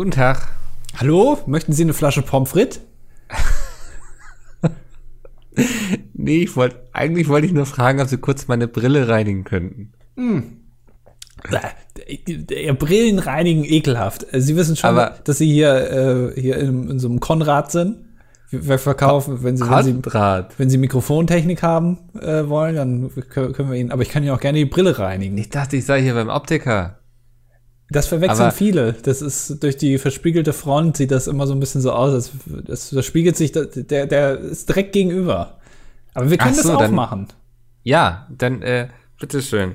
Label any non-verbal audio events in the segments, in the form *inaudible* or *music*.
Guten Tag. Hallo, möchten Sie eine Flasche Pommes frites? *laughs* nee, ich wollte, eigentlich wollte ich nur fragen, ob Sie kurz meine Brille reinigen könnten. Ihr Brillen reinigen ekelhaft. Sie wissen schon, Aber- dass Sie hier, äh, hier in, in so einem Konrad sind. Wir verkaufen, wenn Sie, wenn Sie, wenn Sie Mikrofontechnik haben äh, wollen, dann kö- können wir Ihnen, aber ich kann Ihnen auch gerne die Brille reinigen. Ich dachte, ich sei hier beim Optiker. Das verwechseln Aber- viele. Das ist durch die verspiegelte Front sieht das immer so ein bisschen so aus, als das, das spiegelt sich, der, der ist direkt gegenüber. Aber wir können so, das auch dann- machen. Ja, dann, äh, bitteschön.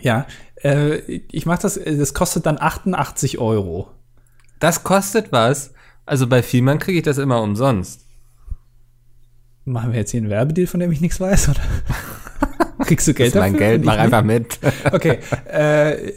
Ja, äh, ich mache das, äh, das kostet dann 88 Euro. Das kostet was. Also bei Vielmann kriege ich das immer umsonst. Machen wir jetzt hier einen Werbedeal, von dem ich nichts weiß, oder? *laughs* Kriegst du Geld Das ist mein dafür? Geld, mach einfach mit. Okay. *laughs* Äh,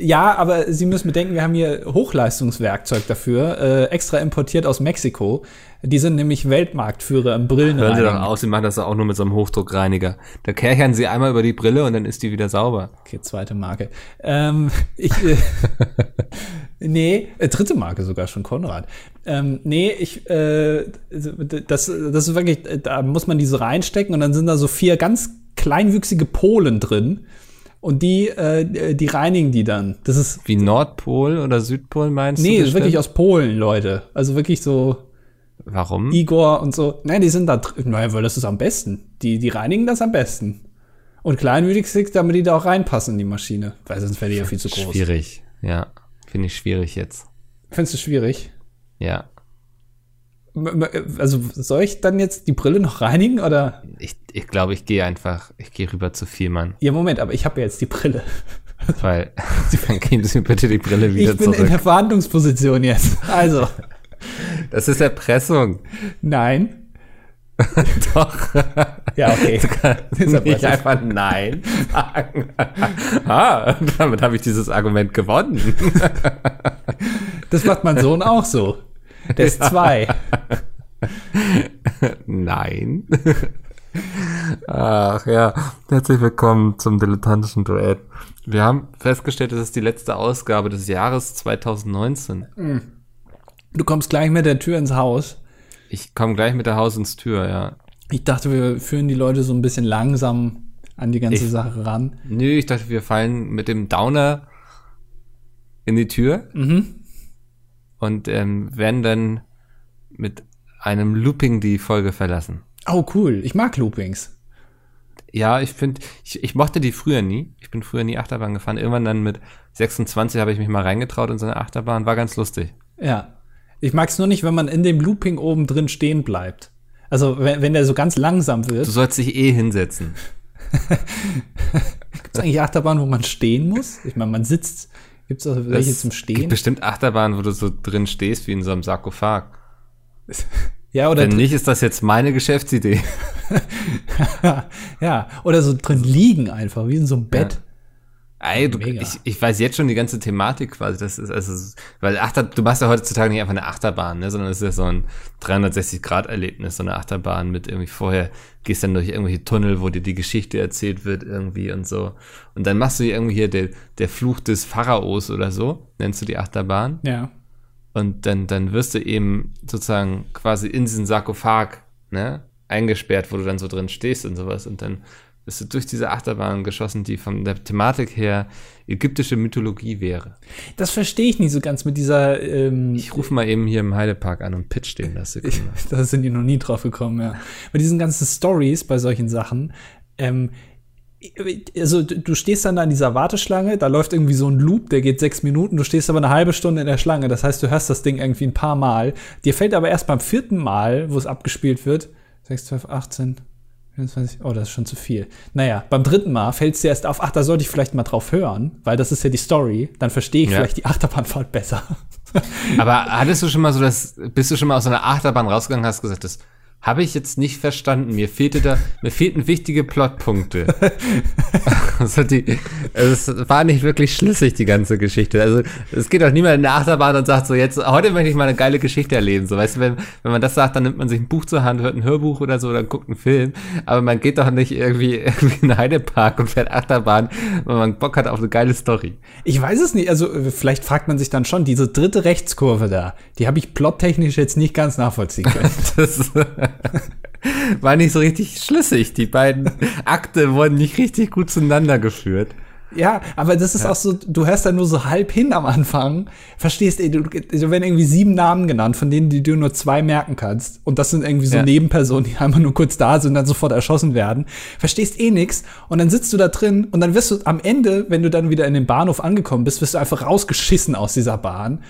ja, aber Sie müssen bedenken, wir haben hier Hochleistungswerkzeug dafür, äh, extra importiert aus Mexiko. Die sind nämlich Weltmarktführer im Hören Sie doch aus, Sie machen das auch nur mit so einem Hochdruckreiniger. Da kerchern Sie einmal über die Brille und dann ist die wieder sauber. Okay, zweite Marke. Ähm, ich, äh, *laughs* nee, äh, dritte Marke sogar schon, Konrad. Ähm, nee, ich, äh, das, das ist wirklich, äh, da muss man diese reinstecken und dann sind da so vier ganz kleinwüchsige Polen drin und die, äh, die reinigen die dann. Das ist, Wie Nordpol oder Südpol meinst nee, du? das ist wirklich aus Polen, Leute. Also wirklich so Warum? Igor und so. Nein, die sind da drin, naja, weil das ist am besten. Die, die reinigen das am besten. Und kleinwüchsig, damit die da auch reinpassen in die Maschine. Weil sonst wäre die ja viel zu groß. Schwierig. Ja, finde ich schwierig jetzt. Findest du schwierig? Ja. Also soll ich dann jetzt die Brille noch reinigen oder? Ich, ich glaube, ich gehe einfach, ich gehe rüber zu Vielmann. Ja, Moment, aber ich habe ja jetzt die Brille. *laughs* Weil, *laughs* dann geben Sie mir bitte die Brille wieder Ich bin in zurück. der Verhandlungsposition jetzt. Also, Das ist Erpressung. nein. *laughs* Doch. Ja, okay. Ist Nicht Erpressung. einfach Nein sagen. ah, damit habe ich dieses Argument gewonnen. Das macht mein Sohn auch so. Der ist *laughs* zwei. Nein. Ach ja, herzlich willkommen zum dilettantischen Duett. Wir haben festgestellt, das ist die letzte Ausgabe des Jahres 2019. Du kommst gleich mit der Tür ins Haus. Ich komme gleich mit der Haus ins Tür, ja. Ich dachte, wir führen die Leute so ein bisschen langsam an die ganze Ich- Sache ran. Nö, ich dachte, wir fallen mit dem Downer in die Tür Mhm. Und ähm, werden dann mit einem Looping die Folge verlassen. Oh, cool. Ich mag Loopings. Ja, ich finde, ich, ich mochte die früher nie. Ich bin früher nie Achterbahn gefahren. Irgendwann dann mit 26 habe ich mich mal reingetraut in so eine Achterbahn. War ganz lustig. Ja. Ich mag es nur nicht, wenn man in dem Looping oben drin stehen bleibt. Also, wenn, wenn der so ganz langsam wird. Du sollst dich eh hinsetzen. *laughs* Gibt es eigentlich Achterbahnen, wo man stehen muss? Ich meine, man sitzt. Gibt es auch welche Es zum gibt Stehen? bestimmt Achterbahnen, wo du so drin stehst wie in so einem Sarkophag. *laughs* Ja, oder Wenn nicht, ist das jetzt meine Geschäftsidee. *laughs* ja, oder so drin liegen einfach, wie in so einem Bett. Ey, du, ich, ich weiß jetzt schon die ganze Thematik quasi. Das ist, also, weil Achter, du machst ja heutzutage nicht einfach eine Achterbahn, ne, sondern es ist ja so ein 360-Grad-Erlebnis, so eine Achterbahn mit irgendwie vorher gehst dann durch irgendwelche Tunnel, wo dir die Geschichte erzählt wird irgendwie und so. Und dann machst du hier irgendwie hier der, der Fluch des Pharaos oder so, nennst du die Achterbahn. Ja. Und dann, dann wirst du eben sozusagen quasi in diesen Sarkophag, ne, eingesperrt, wo du dann so drin stehst und sowas. Und dann bist du durch diese Achterbahn geschossen, die von der Thematik her ägyptische Mythologie wäre. Das verstehe ich nicht so ganz mit dieser. Ähm, Ich rufe mal eben hier im Heidepark an und pitch den das *laughs* da sind die noch nie drauf gekommen, ja. Bei diesen ganzen Stories bei solchen Sachen, ähm, also du du stehst dann da in dieser Warteschlange, da läuft irgendwie so ein Loop, der geht sechs Minuten, du stehst aber eine halbe Stunde in der Schlange, das heißt, du hörst das Ding irgendwie ein paar Mal. Dir fällt aber erst beim vierten Mal, wo es abgespielt wird, 6, 12, 18, 24, oh, das ist schon zu viel. Naja, beim dritten Mal fällt es dir erst auf, ach, da sollte ich vielleicht mal drauf hören, weil das ist ja die Story, dann verstehe ich Ja. vielleicht die Achterbahnfahrt besser. Aber hattest du schon mal so das, bist du schon mal aus einer Achterbahn rausgegangen, hast gesagt, das habe ich jetzt nicht verstanden. Mir fehlte da, mir fehlten wichtige Plotpunkte. *laughs* also die, also es war nicht wirklich schlüssig, die ganze Geschichte. Also es geht auch niemand in der Achterbahn und sagt so, jetzt, heute möchte ich mal eine geile Geschichte erleben. So, weißt du, wenn, wenn man das sagt, dann nimmt man sich ein Buch zur Hand, hört ein Hörbuch oder so, dann guckt einen Film. Aber man geht doch nicht irgendwie, *laughs* irgendwie in den Heidepark und fährt Achterbahn, weil man Bock hat auf eine geile Story. Ich weiß es nicht. Also vielleicht fragt man sich dann schon, diese dritte Rechtskurve da, die habe ich plottechnisch jetzt nicht ganz nachvollziehen können. *laughs* Das *laughs* war nicht so richtig schlüssig. Die beiden Akte wurden nicht richtig gut zueinander geführt. Ja, aber das ist ja. auch so, du hörst da nur so halb hin am Anfang. Verstehst du, du werden irgendwie sieben Namen genannt, von denen die du nur zwei merken kannst. Und das sind irgendwie so ja. Nebenpersonen, die *laughs* einmal nur kurz da sind und dann sofort erschossen werden. Verstehst eh nix. Und dann sitzt du da drin und dann wirst du am Ende, wenn du dann wieder in den Bahnhof angekommen bist, wirst du einfach rausgeschissen aus dieser Bahn.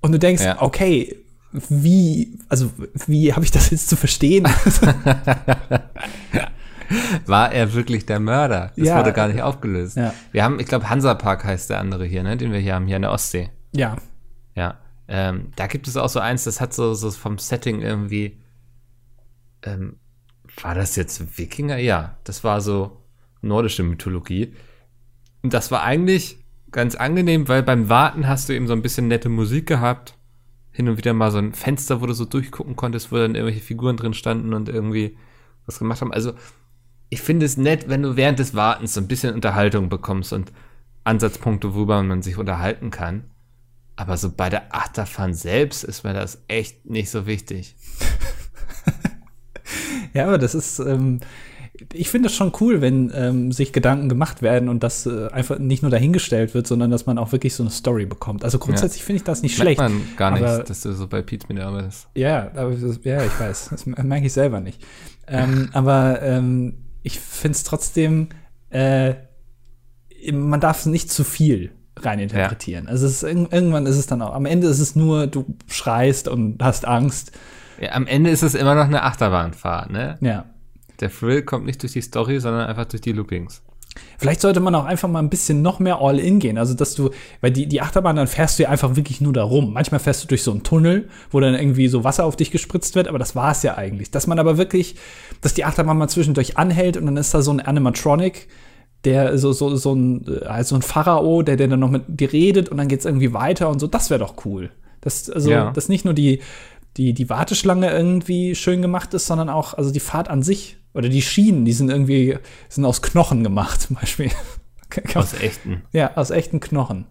Und du denkst, ja. okay, wie, also wie habe ich das jetzt zu verstehen? *laughs* War er wirklich der Mörder? Das ja, wurde gar nicht aufgelöst. Ja. Wir haben, ich glaube, Hansapark heißt der andere hier, ne, den wir hier haben, hier in der Ostsee. Ja. Ja. Ähm, da gibt es auch so eins, das hat so, so vom Setting irgendwie. Ähm, war das jetzt Wikinger? Ja, das war so nordische Mythologie. Und das war eigentlich ganz angenehm, weil beim Warten hast du eben so ein bisschen nette Musik gehabt hin und wieder mal so ein Fenster, wo du so durchgucken konntest, wo dann irgendwelche Figuren drin standen und irgendwie was gemacht haben. Also ich finde es nett, wenn du während des Wartens so ein bisschen Unterhaltung bekommst und Ansatzpunkte, worüber man sich unterhalten kann. Aber so bei der Achterfahrt selbst ist mir das echt nicht so wichtig. *laughs* ja, aber das ist, ähm, ich finde es schon cool, wenn ähm, sich Gedanken gemacht werden und das äh, einfach nicht nur dahingestellt wird, sondern dass man auch wirklich so eine Story bekommt. Also grundsätzlich ja. finde ich das nicht merkt schlecht. man gar nicht, dass du so bei Pete mit arbeitest. Ja, aber ja, ich weiß. Das merke ich selber nicht. Ähm, *laughs* aber ähm, ich finde es trotzdem, äh, man darf es nicht zu viel reininterpretieren. Ja. Also ist, irgendwann ist es dann auch, am Ende ist es nur, du schreist und hast Angst. Ja, am Ende ist es immer noch eine Achterbahnfahrt, ne? Ja. Der Thrill kommt nicht durch die Story, sondern einfach durch die Loopings. Vielleicht sollte man auch einfach mal ein bisschen noch mehr All-In gehen. Also, dass du, weil die, die Achterbahn, dann fährst du ja einfach wirklich nur da rum. Manchmal fährst du durch so einen Tunnel, wo dann irgendwie so Wasser auf dich gespritzt wird, aber das war es ja eigentlich. Dass man aber wirklich, dass die Achterbahn mal zwischendurch anhält und dann ist da so ein Animatronic, der so, so, so ein, also ein Pharao, der, der dann noch mit dir redet und dann geht's irgendwie weiter und so. Das wäre doch cool. Das, also, ja. dass nicht nur die, die, die Warteschlange irgendwie schön gemacht ist, sondern auch, also die Fahrt an sich oder die Schienen, die sind irgendwie, sind aus Knochen gemacht, *laughs* zum Beispiel. aus echten. Ja, aus echten Knochen.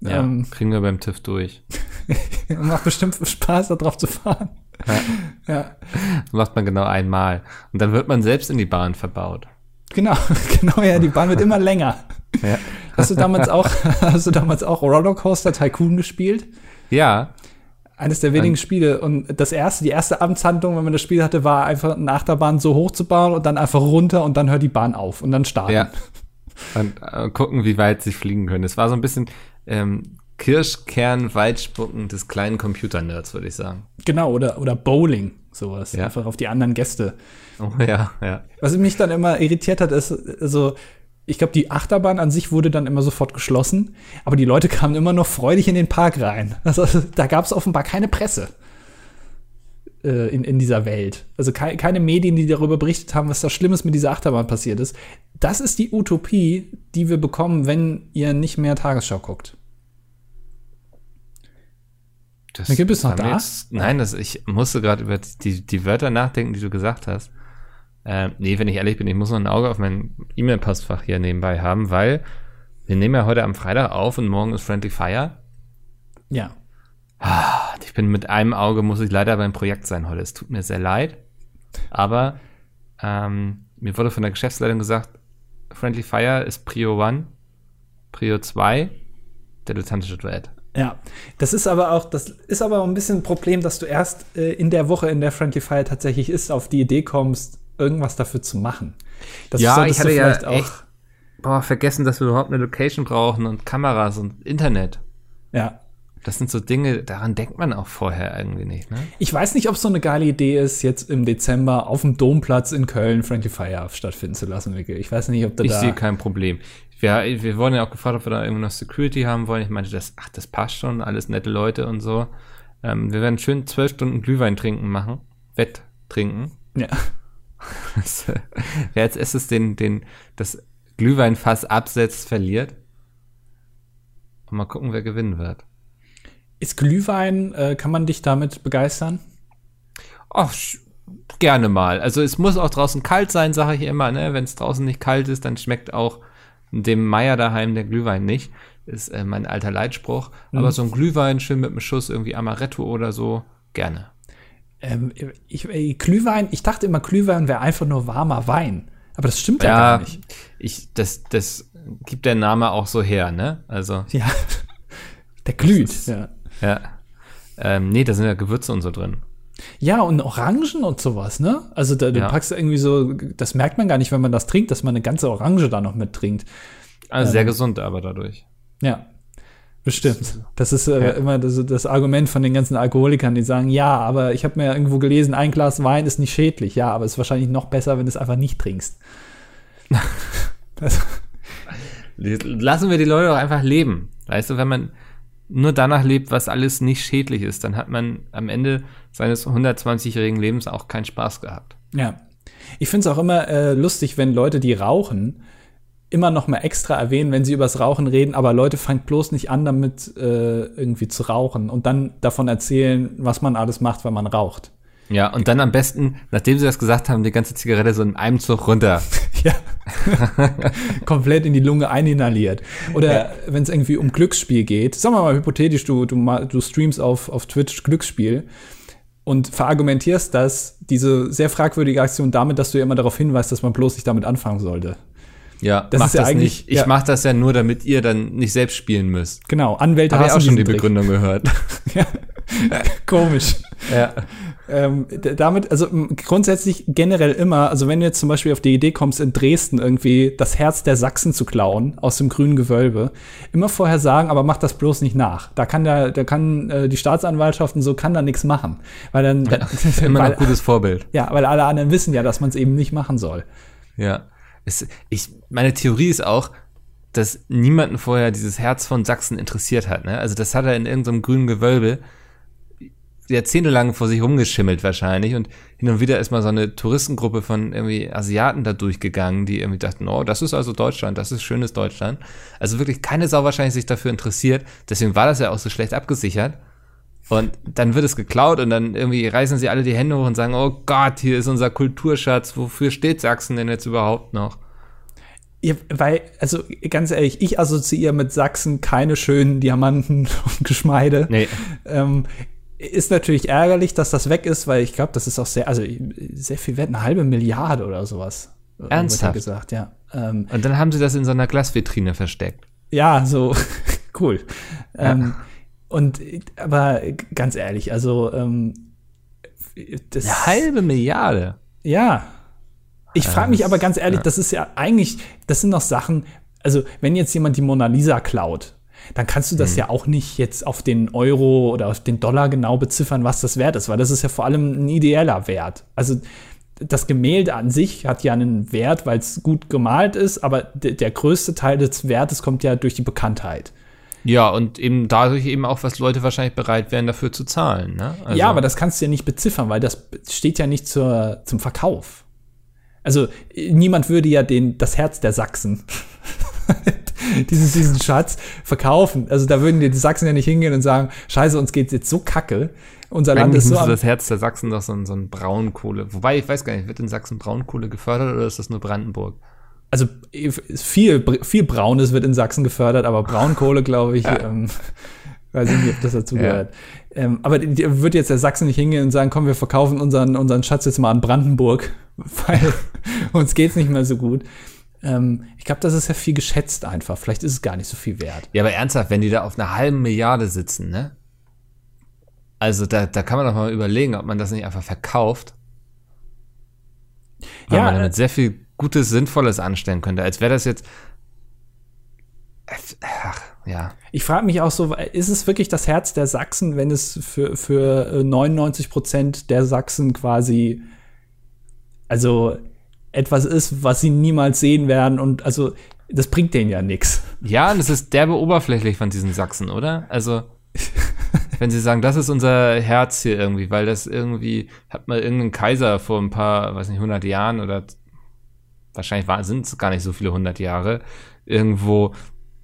Ja, ähm, kriegen wir beim TÜV durch. *laughs* macht bestimmt Spaß, da drauf zu fahren. Ja. *laughs* ja. Das macht man genau einmal. Und dann wird man selbst in die Bahn verbaut. Genau, genau, ja, die Bahn wird immer länger. Ja. Hast du damals auch, hast du damals auch Rollercoaster Tycoon gespielt? Ja. Eines der wenigen Spiele. Und das erste, die erste Amtshandlung, wenn man das Spiel hatte, war einfach eine Achterbahn so hoch zu bauen und dann einfach runter und dann hört die Bahn auf und dann starten. Ja. Und äh, gucken, wie weit sie fliegen können. Es war so ein bisschen ähm, Kirschkern-Weitspucken des kleinen Computer-Nerds, würde ich sagen. Genau, oder, oder Bowling, sowas. Ja. Einfach auf die anderen Gäste. Oh ja, ja. Was mich dann immer irritiert hat, ist, also, ich glaube, die Achterbahn an sich wurde dann immer sofort geschlossen, aber die Leute kamen immer noch freudig in den Park rein. Also da gab es offenbar keine Presse äh, in, in dieser Welt. Also ke keine Medien, die darüber berichtet haben, was da Schlimmes mit dieser Achterbahn passiert ist. Das ist die Utopie, die wir bekommen, wenn ihr nicht mehr Tagesschau guckt. Das gibt es noch da? Jetzt, nein, das, ich musste gerade über die, die Wörter nachdenken, die du gesagt hast. Äh, nee, wenn ich ehrlich bin, ich muss noch ein Auge auf mein E-Mail-Postfach hier nebenbei haben, weil wir nehmen ja heute am Freitag auf und morgen ist Friendly Fire. Ja. Ah, ich bin mit einem Auge, muss ich leider beim Projekt sein heute. Es tut mir sehr leid. Aber ähm, mir wurde von der Geschäftsleitung gesagt, Friendly Fire ist Prio 1, Prio 2, der dilettantische Duett. Ja, das ist aber auch, das ist aber ein bisschen ein Problem, dass du erst äh, in der Woche, in der Friendly Fire tatsächlich ist, auf die Idee kommst, irgendwas dafür zu machen. Das ja, ich hatte ja echt boah, vergessen, dass wir überhaupt eine Location brauchen und Kameras und Internet. Ja. Das sind so Dinge, daran denkt man auch vorher irgendwie nicht, ne? Ich weiß nicht, ob es so eine geile Idee ist, jetzt im Dezember auf dem Domplatz in Köln Friendly Fire stattfinden zu lassen, Ich weiß nicht, ob da Ich sehe kein Problem. Wir, wir wurden ja auch gefragt, ob wir da irgendwie noch Security haben wollen. Ich meinte, das, ach, das passt schon, alles nette Leute und so. Ähm, wir werden schön zwölf Stunden Glühwein trinken machen, Wett trinken Ja. *laughs* Äh, Wer als erstes den, den, das Glühweinfass absetzt, verliert. Und mal gucken, wer gewinnen wird. Ist Glühwein, äh, kann man dich damit begeistern? Ach, gerne mal. Also es muss auch draußen kalt sein, sage ich immer. Ne? Wenn es draußen nicht kalt ist, dann schmeckt auch dem Meier daheim der Glühwein nicht. Ist äh, mein alter Leitspruch. Aber so ein Glühwein schön mit einem Schuss irgendwie Amaretto oder so, gerne. Ähm, ich, äh, Glühwein, ich dachte immer, Glühwein wäre einfach nur warmer Wein. Aber das stimmt ja, Ja, gar nicht. ich, das, das gibt der Name auch so her, ne? Also, Ja. Der glüht. ist- Ja. ja. Ähm, nee, da sind ja Gewürze und so drin. ja, und Orangen und sowas, ne? Also da, du Ja. packst irgendwie so, das merkt man gar nicht, wenn man das trinkt, dass man eine ganze Orange da noch mit trinkt. Also sehr gesund aber dadurch. Ja, bestimmt. Das ist äh, Ja. immer das, das Argument von den ganzen Alkoholikern, die sagen, ja, aber ich habe mir irgendwo gelesen, ein Glas Wein ist nicht schädlich. Ja, aber es ist wahrscheinlich noch besser, wenn du es einfach nicht trinkst. *laughs* Lassen wir die Leute doch einfach leben. Weißt du, wenn man nur danach lebt, was alles nicht schädlich ist, dann hat man am Ende seines 120-jährigen Lebens auch keinen Spaß gehabt. ja. Ich finde es auch immer äh, lustig, wenn Leute, die rauchen, immer noch mal extra erwähnen, wenn sie übers Rauchen reden, aber Leute fangt bloß nicht an, damit äh, irgendwie zu rauchen und dann davon erzählen, was man alles macht, wenn man raucht. Ja, und dann am besten, nachdem sie das gesagt haben, die ganze Zigarette so in einem Zug runter. *laughs* Ja. *laughs* Komplett in die Lunge eininhaliert. Oder wenn es irgendwie um Glücksspiel geht, sagen wir mal hypothetisch, du, du, du streamst auf, auf Twitch Glücksspiel und verargumentierst das, diese sehr fragwürdige Aktion damit, dass du ja immer darauf hinweist, dass man bloß nicht damit anfangen sollte. Ja, Das ist ja das eigentlich- nicht. Ich ja. mach das ja nur, damit ihr dann nicht selbst spielen müsst. Genau, Anwälte Habe ich auch schon die diesen Trick. Begründung gehört. *laughs* Ja. Komisch. ja. Ähm, damit, also grundsätzlich generell immer, also wenn du jetzt zum Beispiel auf die Idee kommst, in Dresden irgendwie das Herz der Sachsen zu klauen aus dem grünen Gewölbe, immer vorher sagen, aber mach das bloß nicht nach. Da kann der, da kann äh, die Staatsanwaltschaft und so kann da nichts machen, weil dann, *laughs* Immer weil, noch gutes Vorbild. ja, weil alle anderen wissen ja, dass man es eben nicht machen soll. Ja. Es, ich, meine Theorie ist auch, dass niemanden vorher dieses Herz von Sachsen interessiert hat. Ne? Also das hat er in irgendeinem grünen Gewölbe jahrzehntelang vor sich rumgeschimmelt wahrscheinlich und hin und wieder ist mal so eine Touristengruppe von irgendwie Asiaten da durchgegangen, die irgendwie dachten, oh, das ist also Deutschland, das ist schönes Deutschland. Also wirklich keine Sau wahrscheinlich sich dafür interessiert. Deswegen war das ja auch so schlecht abgesichert. Und dann wird es geklaut und dann irgendwie reißen sie alle die Hände hoch und sagen, oh Gott, hier ist unser Kulturschatz, wofür steht Sachsen denn jetzt überhaupt noch? Ja, weil, also ganz ehrlich, ich assoziiere mit Sachsen keine schönen Diamanten *laughs* und Geschmeide. Nee. Ähm, ist natürlich ärgerlich, dass das weg ist, weil ich glaube, das ist auch sehr, also sehr viel wert, eine halbe Milliarde oder sowas. ja Ernsthaft? gesagt, ja. Ähm, Und dann haben sie das in so einer Glasvitrine versteckt. ja, so *laughs* cool. Ähm, und aber ganz ehrlich, also ähm, das Eine halbe Milliarde. Ja. Ich frage mich aber ganz ehrlich, das ist ja eigentlich, das sind noch Sachen, also wenn jetzt jemand die Mona Lisa klaut, dann kannst du das Hm. ja auch nicht jetzt auf den Euro oder auf den Dollar genau beziffern, was das wert ist, weil das ist ja vor allem ein ideeller Wert. Also das Gemälde an sich hat ja einen Wert, weil es gut gemalt ist, aber de- der größte Teil des Wertes kommt ja durch die Bekanntheit. Ja, und eben dadurch eben auch, was Leute wahrscheinlich bereit wären, dafür zu zahlen. Ne? Also, ja, aber das kannst du ja nicht beziffern, weil das steht ja nicht zur, zum Verkauf. Also niemand würde ja den, das Herz der Sachsen, *laughs* diesen, diesen Schatz, verkaufen. Also da würden die, Sachsen ja nicht hingehen und sagen, scheiße, uns geht's jetzt so kacke. Unser Land ist so das Herz der Sachsen doch so ein, so ein Braunkohle. Wobei, ich weiß gar nicht, wird in Sachsen Braunkohle gefördert oder ist das nur Brandenburg? Also äh, viel, viel Braunes wird in Sachsen gefördert, aber Braunkohle, glaube ich, *laughs* ähm, weiß ich nicht, ob das dazu Ja. gehört. Ähm, aber wird jetzt der Sachsen nicht hingehen und sagen, komm, wir verkaufen unseren, unseren Schatz jetzt mal an Brandenburg, *laughs* weil uns geht's nicht mehr so gut. Ähm, ich glaube, das ist ja viel geschätzt einfach. Vielleicht ist es gar nicht so viel wert. Ja, aber ernsthaft, wenn die da auf einer halben Milliarde sitzen, ne? Also da, da kann man doch mal überlegen, ob man das nicht einfach verkauft. Weil Ja, man äh, damit sehr viel Gutes, Sinnvolles anstellen könnte. Als wäre das jetzt. Ach, ja. Ich frage mich auch so, ist es wirklich das Herz der Sachsen, wenn es für, für äh, 99 Prozent der Sachsen quasi, also etwas ist, was sie niemals sehen werden und also das bringt denen ja nichts. Ja, und es ist derbe oberflächlich von diesen Sachsen, oder? Also, *laughs* wenn sie sagen, das ist unser Herz hier irgendwie, weil das irgendwie, hat mal irgendein Kaiser vor ein paar, weiß nicht, 100 Jahren oder wahrscheinlich sind es gar nicht so viele 100 Jahre, irgendwo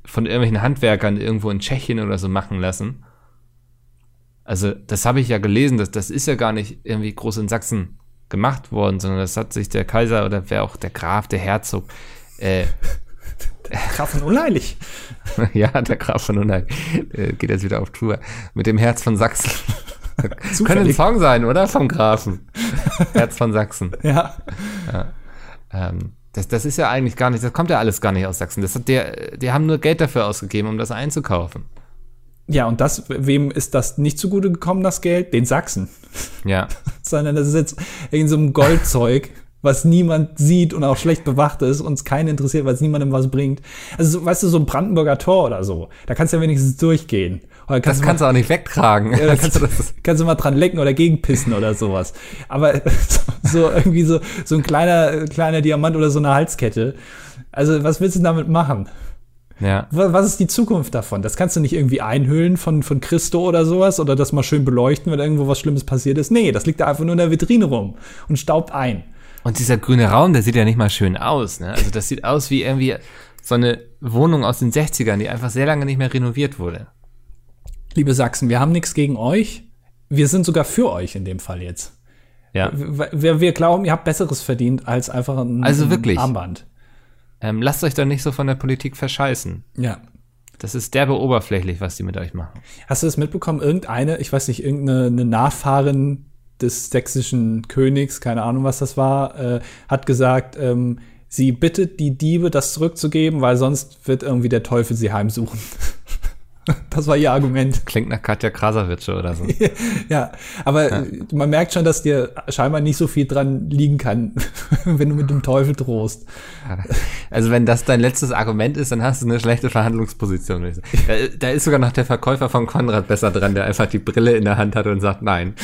von irgendwelchen Handwerkern irgendwo in Tschechien oder so machen lassen. Also, das habe ich ja gelesen, das, das ist ja gar nicht irgendwie groß in Sachsen gemacht worden, sondern das hat sich der Kaiser oder wer auch der Graf, der Herzog, äh, Graf von Unheilig. *laughs* ja, der Graf von Unheilig äh, geht jetzt wieder auf Tour mit dem Herz von Sachsen. *laughs* Könnte ein Song sein, oder? Vom Grafen. *laughs* Herz von Sachsen. Ja. ja. Ähm, das, das ist ja eigentlich gar nicht, das kommt ja alles gar nicht aus Sachsen. Das hat der, die haben nur Geld dafür ausgegeben, um das einzukaufen. Ja, und das, wem ist das nicht zugute gekommen, das Geld? Den Sachsen. Ja. *laughs* Sondern das ist jetzt irgend so ein Goldzeug, was niemand sieht und auch schlecht bewacht ist, uns keinen interessiert, weil es niemandem was bringt. Also, weißt du, so ein Brandenburger Tor oder so, da kannst du ja wenigstens durchgehen. Kannst das kannst mal, du auch nicht wegtragen. Ja, da kannst, du, kannst du mal dran lecken oder gegenpissen oder sowas. Aber *laughs* so, so irgendwie so, so ein kleiner, kleiner Diamant oder so eine Halskette. Also, was willst du damit machen? Ja. Was ist die Zukunft davon? Das kannst du nicht irgendwie einhüllen von, von Christo oder sowas oder das mal schön beleuchten, wenn irgendwo was Schlimmes passiert ist. Nee, das liegt da einfach nur in der Vitrine rum und staubt ein. Und dieser grüne Raum, der sieht ja nicht mal schön aus. Ne? Also das sieht aus wie irgendwie so eine Wohnung aus den 60ern, die einfach sehr lange nicht mehr renoviert wurde. Liebe Sachsen, wir haben nichts gegen euch. Wir sind sogar für euch in dem Fall jetzt. Ja. Wir, wir glauben, ihr habt Besseres verdient als einfach ein, also wirklich. Armband. Ähm, lasst euch doch nicht so von der Politik verscheißen. Ja. Das ist derbe oberflächlich, was die mit euch machen. Hast du das mitbekommen? Irgendeine, ich weiß nicht, irgendeine Nachfahrin des sächsischen Königs, keine Ahnung, was das war, äh, hat gesagt, ähm, sie bittet die Diebe, das zurückzugeben, weil sonst wird irgendwie der Teufel sie heimsuchen. *laughs* Das war ihr Argument. Klingt nach Katja Krasavitsche oder so. *laughs* ja, aber ja. man merkt schon, dass dir scheinbar nicht so viel dran liegen kann, *laughs* wenn du mit dem Teufel drohst. Also wenn das dein letztes Argument ist, dann hast du eine schlechte Verhandlungsposition. Da, da ist sogar noch der Verkäufer von Konrad besser dran, der einfach die Brille in der Hand hat und sagt Nein.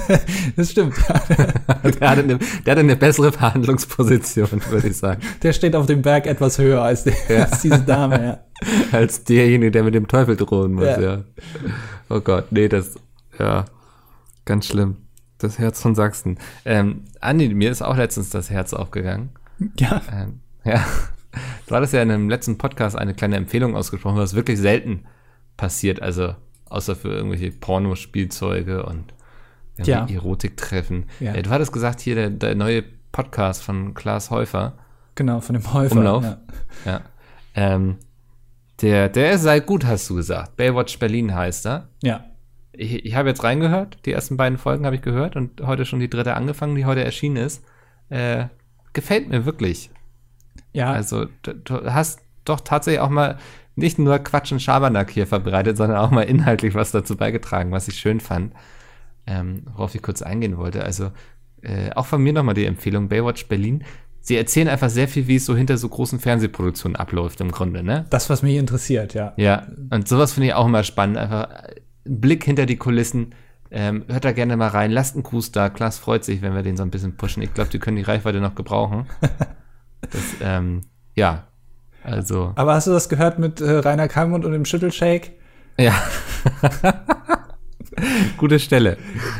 *laughs* das stimmt. der, hat eine, der hat eine bessere Verhandlungsposition, würde ich sagen. Der steht auf dem Berg etwas höher als, der, ja. als diese Dame, ja. *laughs* als derjenige, der mit dem Teufel drohen muss, ja. ja. Oh Gott, nee, das, ja, ganz schlimm. Das Herz von Sachsen. Ähm, Andi, mir ist auch letztens das Herz aufgegangen. Ja. Ähm, ja. Du hattest ja in einem letzten Podcast eine kleine Empfehlung ausgesprochen, was wirklich selten passiert, also außer für irgendwelche Pornospielzeuge und ja. Erotiktreffen. Ja. Äh, du hattest gesagt, hier der, der neue Podcast von Klaas Häufer. Genau, von dem Häufer. Umlauf. Ja. ja. Ähm, der, der sei gut, hast du gesagt. Baywatch Berlin heißt er. Ja. Ich, ich habe jetzt reingehört, die ersten beiden Folgen habe ich gehört und heute schon die dritte angefangen, die heute erschienen ist. Äh, gefällt mir wirklich. Ja. Also, du, du hast doch tatsächlich auch mal nicht nur Quatsch und Schabernack hier verbreitet, sondern auch mal inhaltlich was dazu beigetragen, was ich schön fand, ähm, worauf ich kurz eingehen wollte. Also, äh, auch von mir nochmal die Empfehlung, Baywatch Berlin sie erzählen einfach sehr viel, wie es so hinter so großen Fernsehproduktionen abläuft im Grunde, ne? Das, was mich interessiert, ja. Ja, und sowas finde ich auch immer spannend. Einfach ein Blick hinter die Kulissen. Ähm, hört da gerne mal rein. Lasst einen Gruß da. Klaas freut sich, wenn wir den so ein bisschen pushen. Ich glaube, die können die Reichweite noch gebrauchen. *laughs* das, ähm, ja, also. Aber hast du das gehört mit äh, Rainer Kalmund und dem Schüttelshake? Ja. *laughs* *laughs* Gute Stelle.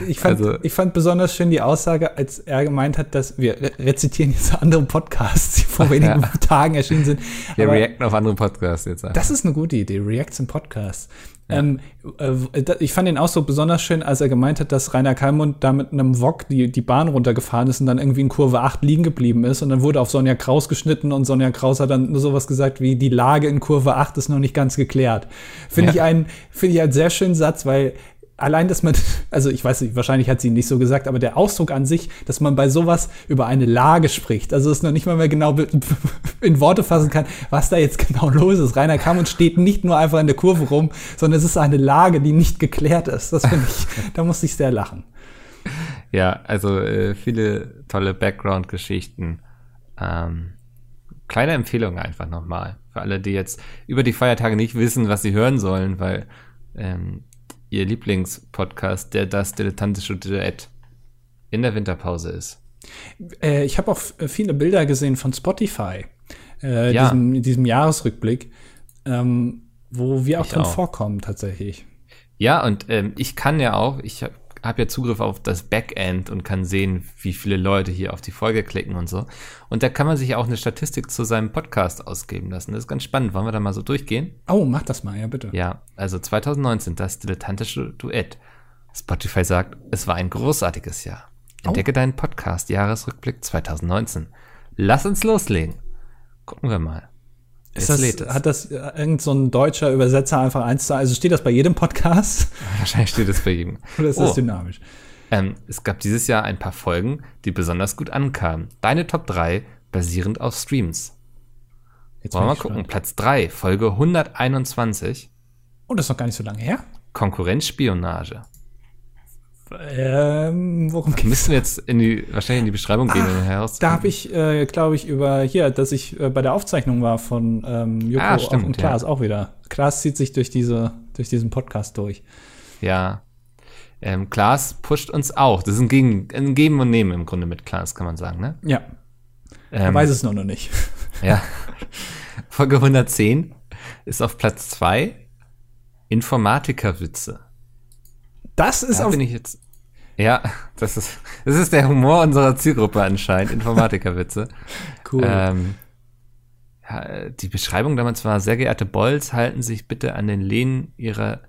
Ich fand, also, ich fand besonders schön die Aussage, als er gemeint hat, dass wir rezitieren jetzt andere Podcasts, die vor wenigen ja. *laughs* Tagen erschienen sind. Wir Aber reacten auf andere Podcasts jetzt. Einfach. Das ist eine gute Idee, Reacts in Podcasts. Ja. Ähm, äh, ich fand den Ausdruck besonders schön, als er gemeint hat, dass Rainer Kalmund da mit einem Wok die, die Bahn runtergefahren ist und dann irgendwie in Kurve 8 liegen geblieben ist. Und dann wurde auf Sonja Kraus geschnitten und Sonja Kraus hat dann nur sowas gesagt wie, die Lage in Kurve 8 ist noch nicht ganz geklärt. Finde ja. ich einen, finde ich einen sehr schönen Satz, weil allein, dass man, *laughs* also ich weiß nicht, wahrscheinlich hat sie nicht so gesagt, aber der Ausdruck an sich, dass man bei sowas über eine Lage spricht, also es noch nicht mal mehr genau *laughs* in Worte fassen kann, was da jetzt genau *laughs* los ist. Rainer Kammund steht nicht nur einfach in der Kurve rum, sondern es ist eine Lage, die nicht geklärt ist. Das finde ich, da musste ich sehr lachen. Ja, also äh, viele tolle Background-Geschichten. Ähm, kleine Empfehlung einfach nochmal für alle, die jetzt über die Feiertage nicht wissen, was sie hören sollen, weil ähm, Ihr Lieblingspodcast, der das dilettantische Duett in der Winterpause ist. Äh, ich habe auch viele Bilder gesehen von Spotify, äh, ja. diesem, diesem Jahresrückblick, ähm, wo wir auch ich drin auch. vorkommen tatsächlich. Ja, und ähm, ich kann ja auch, ich habe hab ja Zugriff auf das Backend und kann sehen, wie viele Leute hier auf die Folge klicken und so. Und da kann man sich auch eine Statistik zu seinem Podcast ausgeben lassen. Das ist ganz spannend. Wollen wir da mal so durchgehen? Oh, mach das mal, ja, bitte. Ja, also 2019, das dilettantische Duett. Spotify sagt, es war ein großartiges Jahr. Entdecke deinen Podcast Jahresrückblick 2019. Lass uns loslegen. Gucken wir mal. Jetzt das, lädt es. hat das äh, irgend so ein deutscher Übersetzer einfach eins zu also steht das bei jedem Podcast *laughs* Wahrscheinlich steht es bei jedem. *laughs* oder ist das Oh. dynamisch? Ähm, es gab dieses Jahr ein paar Folgen, die besonders gut ankamen. Deine Top 3 basierend auf Streams. Jetzt Wollen wir mal gucken. gespannt. Platz 3, Folge 121. Oh, das ist noch gar nicht so lange her. Konkurrenzspionage. Ähm, worum geht's? Müssen wir jetzt in die, wahrscheinlich in die Beschreibung gehen, heraus. Da habe ich, äh, glaube ich, über hier, dass ich äh, bei der Aufzeichnung war von ähm, Joko Ah, stimmt, und ja. Klaas auch wieder. Klaas zieht sich durch diese, durch diesen Podcast durch. Ja. Ähm, Klaas pusht uns auch. Das ist ein, Gegen, ein Geben und Nehmen im Grunde mit Klaas, kann man sagen, ne? Ja, er Ähm, weiß es nur noch nicht. *laughs* Ja. Folge 110 ist auf Platz 2 Informatikerwitze. Das ist Da auf bin ich jetzt. Ja, das ist, das ist der Humor unserer Zielgruppe anscheinend, Informatikerwitze. *laughs* cool. Ähm, die Beschreibung damals war, sehr geehrte Bolls, halten sich bitte an den Lehnen ihrer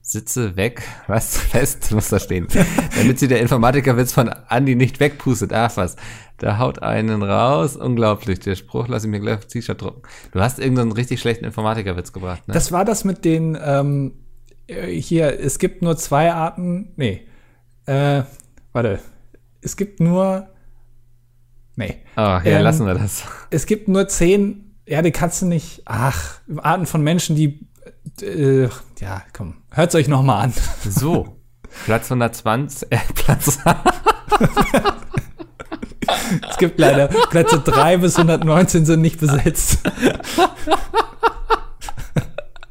Sitze weg, was *laughs* fest muss da stehen, *laughs* damit sie der Informatikerwitz von Andi nicht wegpustet. Ach was, da haut einen raus, unglaublich. Der Spruch lasse ich mir gleich auf T-Shirt drucken. Du hast irgendeinen richtig schlechten Informatikerwitz gebracht, ne? Das war das mit den, ähm, äh, hier, es gibt nur zwei Arten, nee, äh, warte, es gibt nur, nee, oh, ja, ähm, lassen wir das. *laughs* es gibt nur zehn, ja, die kannst du nicht, ach, Arten von Menschen, die, äh, ja, komm, hört's euch noch mal an. *laughs* So, Platz 120, äh, Platz, *laughs* Es gibt leider Plätze 3 bis 119 sind nicht besetzt.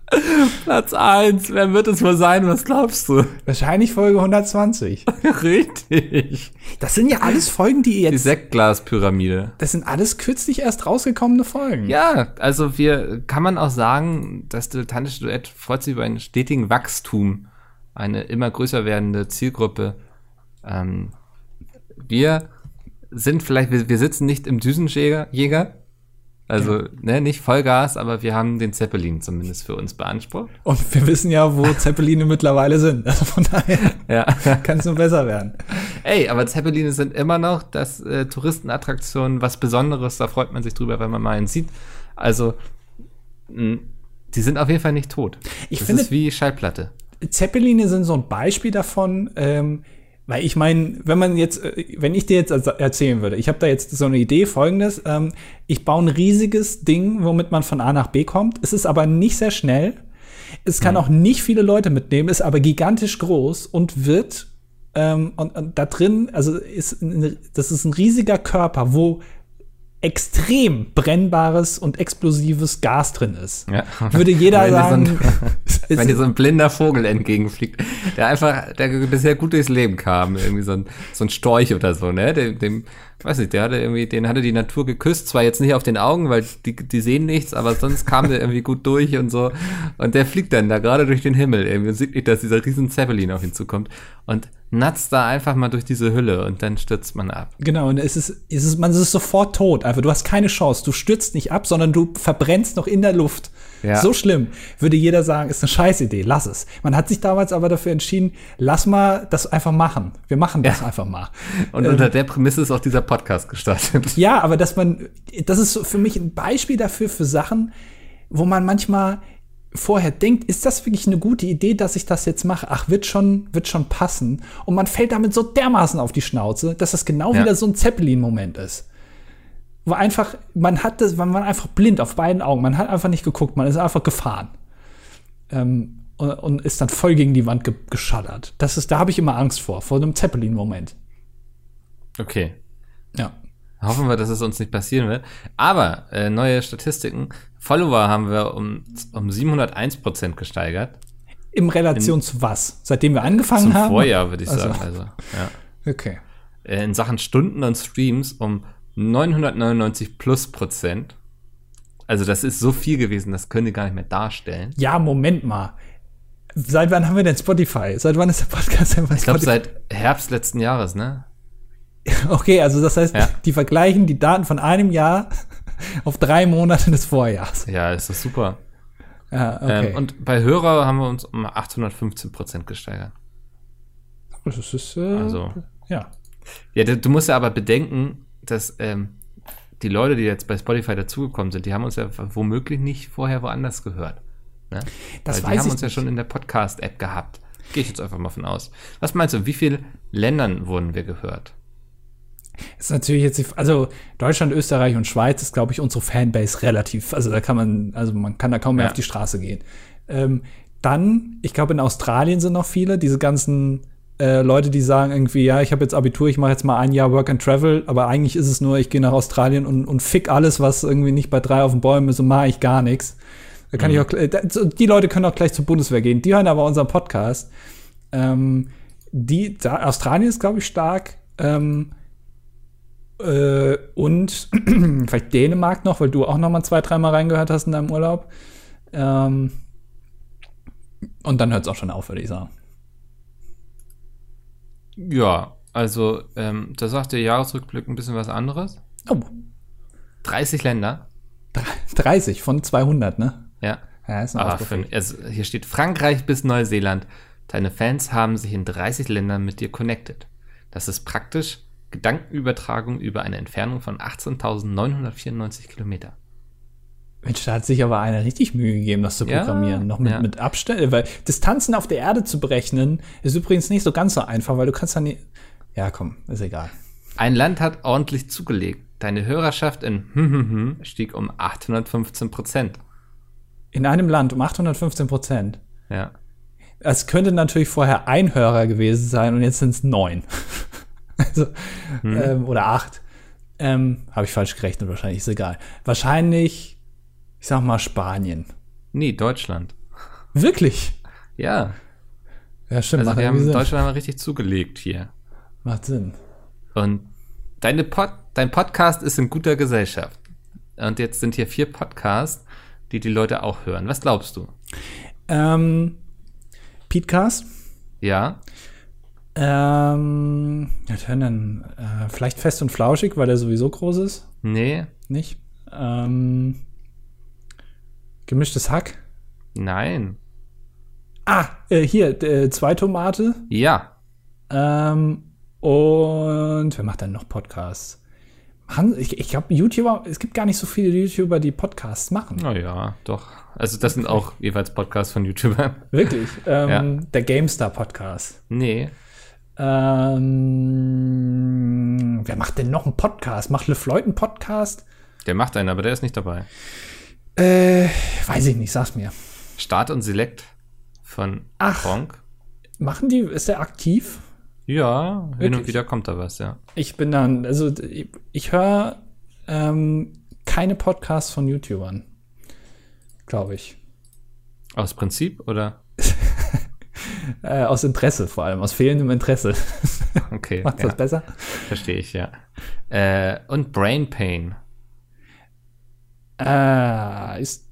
*laughs* Platz 1, wer wird es wohl sein, was glaubst du? Wahrscheinlich Folge 120. *laughs* Richtig. Das sind ja alles Folgen, die ihr Die jetzt, Sektglaspyramide. das sind alles kürzlich erst rausgekommene Folgen. Ja, also wir, kann man auch sagen, das dilettantische Duett freut sich über einen stetigen Wachstum, eine immer größer werdende Zielgruppe. Ähm, wir sind vielleicht, wir, wir sitzen nicht im Düsenjäger, Also ne, nicht Vollgas, aber wir haben den Zeppelin zumindest für uns beansprucht. Und wir wissen ja, wo *laughs* Zeppeline mittlerweile sind. Also von daher Ja. *laughs* kann es nur besser werden. Ey, aber Zeppeline sind immer noch das äh, Touristenattraktion, was Besonderes, da freut man sich drüber, wenn man mal einen sieht. Also, mh, die sind auf jeden Fall nicht tot. Ich das finde- ist wie Schallplatte. Zeppeline sind so ein Beispiel davon, ähm, weil ich meine, wenn man jetzt, äh, wenn ich dir jetzt erz- erzählen würde, ich habe da jetzt so eine Idee, folgendes, ähm, ich baue ein riesiges Ding, womit man von A nach B kommt. Es ist aber nicht sehr schnell. Es kann auch nicht viele Leute mitnehmen, ist aber gigantisch groß und wird ähm, und, und da drin, also ist das ist ein riesiger Körper, wo extrem brennbares und explosives Gas drin ist. Ja. Würde jeder Wenn dir so ein- sagen, *laughs* Wenn dir so ein blinder Vogel entgegenfliegt, der einfach, der bisher gut durchs Leben kam, irgendwie so ein, so ein Storch oder so, ne? Dem, dem, weiß nicht, der hatte irgendwie, den hatte die Natur geküsst, zwar jetzt nicht auf den Augen, weil die, die sehen nichts, aber sonst kam der irgendwie gut durch und so. Und der fliegt dann da gerade durch den Himmel irgendwie und sieht nicht, dass dieser riesen Zeppelin auf ihn zukommt und natzt da einfach mal durch diese Hülle und dann stürzt man ab. Genau, und es ist, es ist, man ist sofort tot. Einfach, du hast keine Chance. Du stürzt nicht ab, sondern du verbrennst noch in der Luft. Ja. So schlimm. Würde jeder sagen, ist eine Scheißidee, lass es. Man hat sich damals aber dafür entschieden, lass mal das einfach machen. Wir machen das einfach mal. Und Ähm. unter der Prämisse ist auch dieser Podcast gestartet. *laughs* Ja, aber dass man, das ist für mich ein Beispiel dafür für Sachen, wo man manchmal vorher denkt, ist das wirklich eine gute Idee, dass ich das jetzt mache? Ach, wird schon, wird schon passen. Und man fällt damit so dermaßen auf die Schnauze, dass das genau Ja. wieder so ein Zeppelin-Moment ist. Wo einfach, man hat das, man war einfach blind auf beiden Augen. Man hat einfach nicht geguckt, man ist einfach gefahren. Ähm, und, und ist dann voll gegen die Wand ge geschaddert. Das ist, da habe ich immer Angst vor, vor einem Zeppelin-Moment. Okay. Ja. Hoffen wir, dass es uns nicht passieren wird. Aber äh, neue Statistiken. Follower haben wir um, um 701 Prozent gesteigert. In Relation zu was? Seitdem wir angefangen Zum haben? Vorjahr, würde ich Also. sagen. Also, ja. Okay. Äh, In Sachen Stunden und Streams um 999 plus Prozent. Also das ist so viel gewesen, das können die gar nicht mehr darstellen. Ja, Moment mal. Seit wann haben wir denn Spotify? Seit wann ist der Podcast denn bei Ich glaube Spotify? seit Herbst letzten Jahres, ne? *laughs* Okay, also das heißt, Ja. die vergleichen die Daten von einem Jahr *laughs* auf drei Monate des Vorjahrs. Ja, ist das super. Ja, okay. Ähm, und bei Hörer haben wir uns um 815 Prozent gesteigert. das ist, äh, Also. ja. Ja, du, du musst ja aber bedenken, dass ähm, die Leute, die jetzt bei Spotify dazugekommen sind, die haben uns ja womöglich nicht vorher woanders gehört. Ne? Das Weil weiß die haben uns ja nicht. schon in der Podcast-App gehabt. Gehe ich jetzt einfach mal von aus. Was meinst du, in wie vielen Ländern wurden wir gehört? Ist natürlich jetzt, also Deutschland, Österreich und Schweiz ist, glaube ich, unsere Fanbase relativ. Also da kann man, also man kann da kaum mehr Ja. auf die Straße gehen. Ähm, dann, ich glaube, in Australien sind noch viele, diese ganzen äh, Leute, die sagen irgendwie, ja, ich habe jetzt Abitur, ich mache jetzt mal ein Jahr Work and Travel, aber eigentlich ist es nur, ich gehe nach Australien und, und fick alles, was irgendwie nicht bei drei auf den Bäumen ist und mache ich gar nichts. Da kann ich auch, die Leute können auch gleich zur Bundeswehr gehen. Die hören aber unseren Podcast. Ähm, die, da, Australien ist, glaube ich, stark. Ähm, äh, und *clears throat* vielleicht Dänemark noch, weil du auch noch mal zwei, dreimal reingehört hast in deinem Urlaub. Ähm, und dann hört es auch schon auf, würde ich sagen. Ja, also ähm, da sagt der Jahresrückblick ein bisschen was anderes. Oh, 30 Länder. 30 von 200, ne? Ja. Ja, ist noch Ah, für, also hier steht Frankreich bis Neuseeland. Deine Fans haben sich in 30 Ländern mit dir connected. Das ist praktisch Gedankenübertragung über eine Entfernung von 18.994 Kilometer. Mensch, da hat sich aber einer richtig Mühe gegeben, das zu Ja, programmieren. Noch mit, ja. mit Abständen, weil Distanzen auf der Erde zu berechnen, ist übrigens nicht so ganz so einfach, weil du kannst dann nie. Ja, komm, ist egal. Ein Land hat ordentlich zugelegt. Deine Hörerschaft in *laughs* stieg um 815 Prozent. In einem Land um 815 Prozent. Ja. Es könnte natürlich vorher ein Hörer gewesen sein und jetzt sind es neun. *laughs* also, ähm, oder acht. Ähm, Habe ich falsch gerechnet, wahrscheinlich, ist egal. Wahrscheinlich, ich sag mal, Spanien. Nee, Deutschland. Wirklich? Ja. Ja, stimmt. Also wir haben Sinn. Deutschland wir richtig zugelegt hier. macht Sinn. Und deine Pod, dein Podcast ist in guter Gesellschaft. Und jetzt sind hier vier Podcasts, die die Leute auch hören. Was glaubst du? Ähm, Petecast. Ja? Ähm, was hören denn? Äh, vielleicht fest und flauschig, weil der sowieso groß ist. Nee? Nicht? Ähm, gemischtes Hack. Nein? Ah, äh, hier, äh, zwei Tomate. Ja. Ähm, und wer macht denn noch Podcasts? Ich ich glaube, YouTuber, es gibt gar nicht so viele YouTuber, die Podcasts machen. Naja, doch. Also das sind auch jeweils Podcasts von YouTubern. Wirklich. *laughs* Ähm, Ja. Der GameStar Podcast. Nee. Ähm, wer macht denn noch einen Podcast? Macht LeFloid einen Podcast? Der macht einen, aber der ist nicht dabei. Äh, weiß ich nicht, sag's mir. Start und Select von Ach. Gronk. Machen die, ist der aktiv? Ja, hin und Wirklich? wieder kommt da was, ja. Ich bin dann, also ich, ich höre ähm, keine Podcasts von YouTubern. Glaube ich. Aus Prinzip oder? *laughs* Äh, aus Interesse vor allem, aus fehlendem Interesse. *laughs* Okay, Macht ja, das besser? verstehe ich, ja. Äh, und Brain Pain. Äh, ist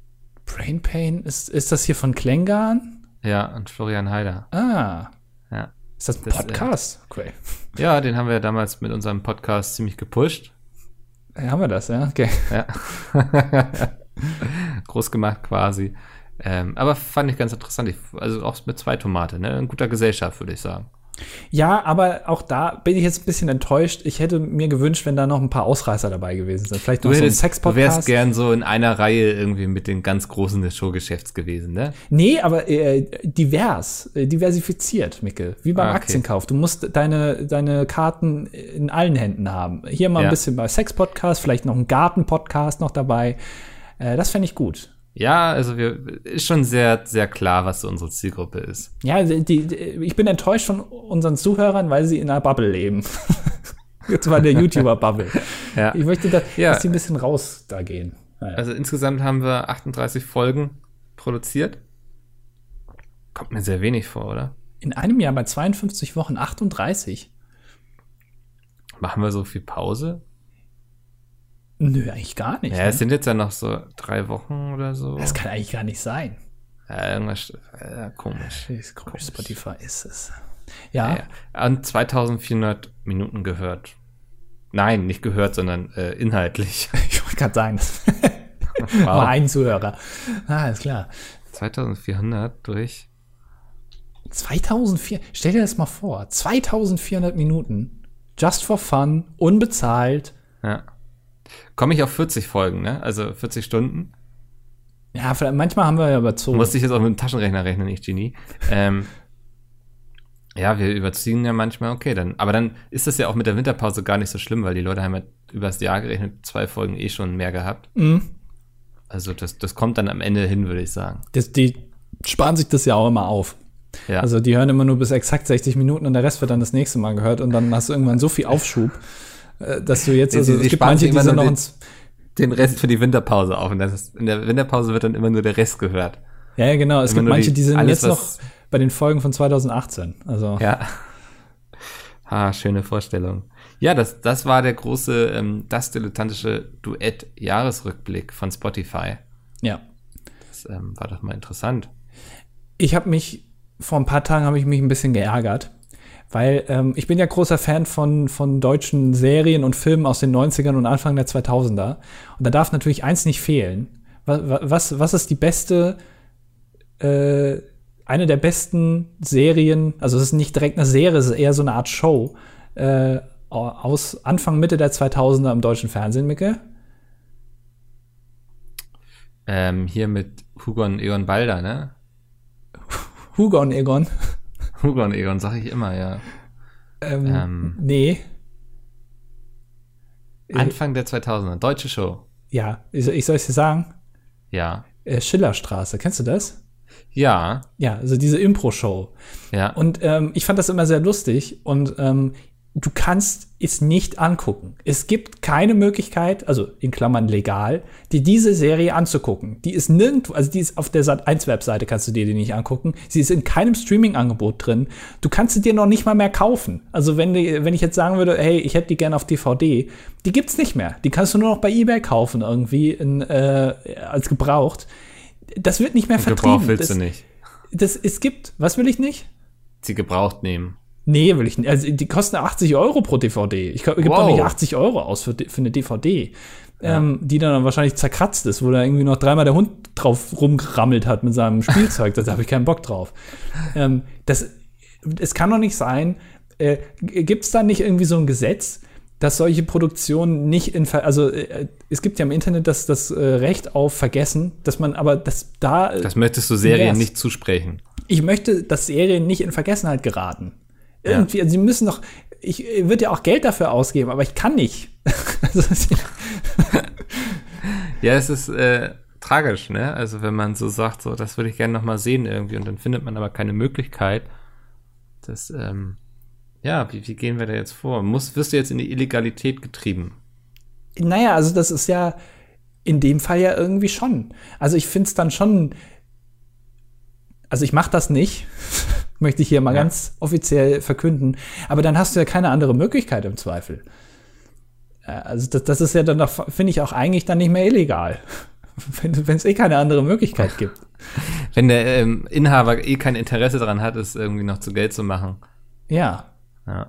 Brain Pain, ist, ist das hier von Klängern? Ja, und Florian Heider. Ah, Ja. ist das ein Das, äh, Podcast? okay. Ja, den haben wir damals mit unserem Podcast ziemlich gepusht. Ja, haben wir das, ja? Okay. Ja. *laughs* Groß gemacht quasi. Ähm, aber fand ich ganz interessant. Ich, also auch mit zwei Tomate, ne? In guter Gesellschaft, würde ich sagen. Ja, aber auch da bin ich jetzt ein bisschen enttäuscht. Ich hätte mir gewünscht, wenn da noch ein paar Ausreißer dabei gewesen sind. Vielleicht noch Du, so ein hättest, du wärst Sex-Podcast. gern so in einer Reihe irgendwie mit den ganz Großen des Showgeschäfts gewesen, ne? Nee, aber äh, divers, äh, diversifiziert, Micke. Wie beim Ah, okay. Aktienkauf. Du musst deine, deine Karten in allen Händen haben. Hier mal Ja. ein bisschen bei Sex-Podcast, vielleicht noch ein Garten-Podcast noch dabei. Äh, das fände ich gut. Ja, also wir, ist schon sehr, sehr klar, was so unsere Zielgruppe ist. Ja, die, die, ich bin enttäuscht von unseren Zuhörern, weil sie in einer Bubble leben. *laughs* Jetzt war der YouTuber-Bubble. *laughs* Ja. Ich möchte, da, Ja. dass die ein bisschen raus da gehen. Naja. Also insgesamt haben wir 38 Folgen produziert. Kommt mir sehr wenig vor, oder? In einem Jahr bei 52 Wochen 38? Machen wir so viel Pause? Nö, eigentlich gar nicht. Ja, ne? es sind jetzt ja noch so drei Wochen oder so. Das kann eigentlich gar nicht sein. Ja, irgendwas äh, komisch. Ist komisch. Spotify ist es. Ja. Ja, ja. Und 2400 Minuten gehört. Nein, nicht gehört, sondern äh, inhaltlich. *laughs* ich wollte gerade sagen, *laughs* *laughs* mal ein Zuhörer. Ah, ist klar. 2400 durch. 2004, stell dir das mal vor, 2400 Minuten, just for fun, unbezahlt. Ja. Komme ich auf 40 Folgen, ne? Also 40 Stunden. Ja, vielleicht, manchmal haben wir ja überzogen. Musste ich jetzt auch mit dem Taschenrechner rechnen, ich Genie. Ähm, *laughs* ja, wir überziehen ja manchmal, okay, dann. Aber dann ist das ja auch mit der Winterpause gar nicht so schlimm, weil die Leute haben ja übers Jahr gerechnet zwei Folgen eh schon mehr gehabt. Mhm. Also das, das kommt dann am Ende hin, würde ich sagen. Das, die sparen sich das ja auch immer auf. Ja. Also die hören immer nur bis exakt 60 Minuten und der Rest wird dann das nächste Mal gehört und dann hast du irgendwann so viel Aufschub, dass du jetzt, also sie es gibt manche, die sind noch den- ins, den Rest für die Winterpause auf. Und das ist, in der Winterpause wird dann immer nur der Rest gehört. ja, ja genau, es Immer gibt manche, die- die sind alles, jetzt noch bei den Folgen von 2018. Also Ja. Ah, schöne Vorstellung. Ja, das, das war der große, ähm, das dilettantische Duett-Jahresrückblick von Spotify. ja. Das ähm, war doch mal interessant. Ich habe mich, vor ein paar Tagen habe ich mich ein bisschen geärgert, weil ähm, ich bin ja großer Fan von, von deutschen Serien und Filmen aus den 90ern und Anfang der 2000er. Und da darf natürlich eins nicht fehlen. Was, was, was ist die beste, äh, eine der besten Serien, also es ist nicht direkt eine Serie, es ist eher so eine Art Show, äh, aus Anfang, Mitte der 2000er im deutschen Fernsehen, Micke? Ähm, hier mit Hugo und Egon Balder, ne? Hugo und Egon. Hugo und Egon, sag ich immer, ja. Ähm, Ähm. Nee. Anfang der 2000er, deutsche Show. Ja, ich, ich soll es dir sagen. Ja. Äh, Schillerstraße, kennst du das? Ja, Ja, also diese Impro-Show. ja. Und ähm, ich fand das immer sehr lustig und ähm, du kannst es nicht angucken. Es gibt keine Möglichkeit, also in Klammern legal, dir diese Serie anzugucken. Die ist nirgendwo, also die ist auf der Sat1-Webseite, kannst du dir die nicht angucken. Sie ist in keinem Streaming-Angebot drin. Du kannst sie dir noch nicht mal mehr kaufen. Also wenn, die, wenn ich jetzt sagen würde, hey, ich hätte die gerne auf DVD, die gibt's nicht mehr. Die kannst du nur noch bei Ebay kaufen, irgendwie in, äh, als gebraucht. Das wird nicht mehr vertrieben. Gebraucht willst das, du nicht. Das, es gibt, was will ich nicht? Sie gebraucht nehmen. Nee, will ich nicht. Also die kosten 80 Euro pro DVD. Ich gebe doch Wow. nicht 80 Euro aus für, für eine DVD, ähm, die dann wahrscheinlich zerkratzt ist, wo da irgendwie noch dreimal der Hund drauf rumgerammelt hat mit seinem Spielzeug. *laughs* da habe ich keinen Bock drauf. Ähm, das, es kann doch nicht sein. Äh, Gibt es da nicht irgendwie so ein Gesetz, dass solche Produktionen nicht in, also äh, es gibt ja im Internet das, das äh, Recht auf Vergessen, dass man aber das da Das möchtest du Serien nicht zusprechen. ich möchte, dass Serien nicht in Vergessenheit geraten. Irgendwie, also sie müssen doch, ich würde ja auch Geld dafür ausgeben, aber ich kann nicht. *laughs* also, Ja, es ist äh, tragisch, ne? Also wenn man so sagt, so, das würde ich gerne noch mal sehen irgendwie und dann findet man aber keine Möglichkeit. Das, ähm, ja, wie, wie gehen wir da jetzt vor? Muss, wirst du jetzt in die Illegalität getrieben? naja, also das ist ja in dem Fall ja irgendwie schon. Also ich finde es dann schon, also ich mache das nicht, *laughs* möchte ich hier mal Ja. ganz offiziell verkünden, aber dann hast du ja keine andere Möglichkeit im Zweifel. Also das, das ist ja dann, doch, finde ich, auch eigentlich dann nicht mehr illegal, *laughs* wenn es eh keine andere Möglichkeit gibt. Wenn der ähm, Inhaber eh kein Interesse daran hat, es irgendwie noch zu Geld zu machen. Ja, Ja.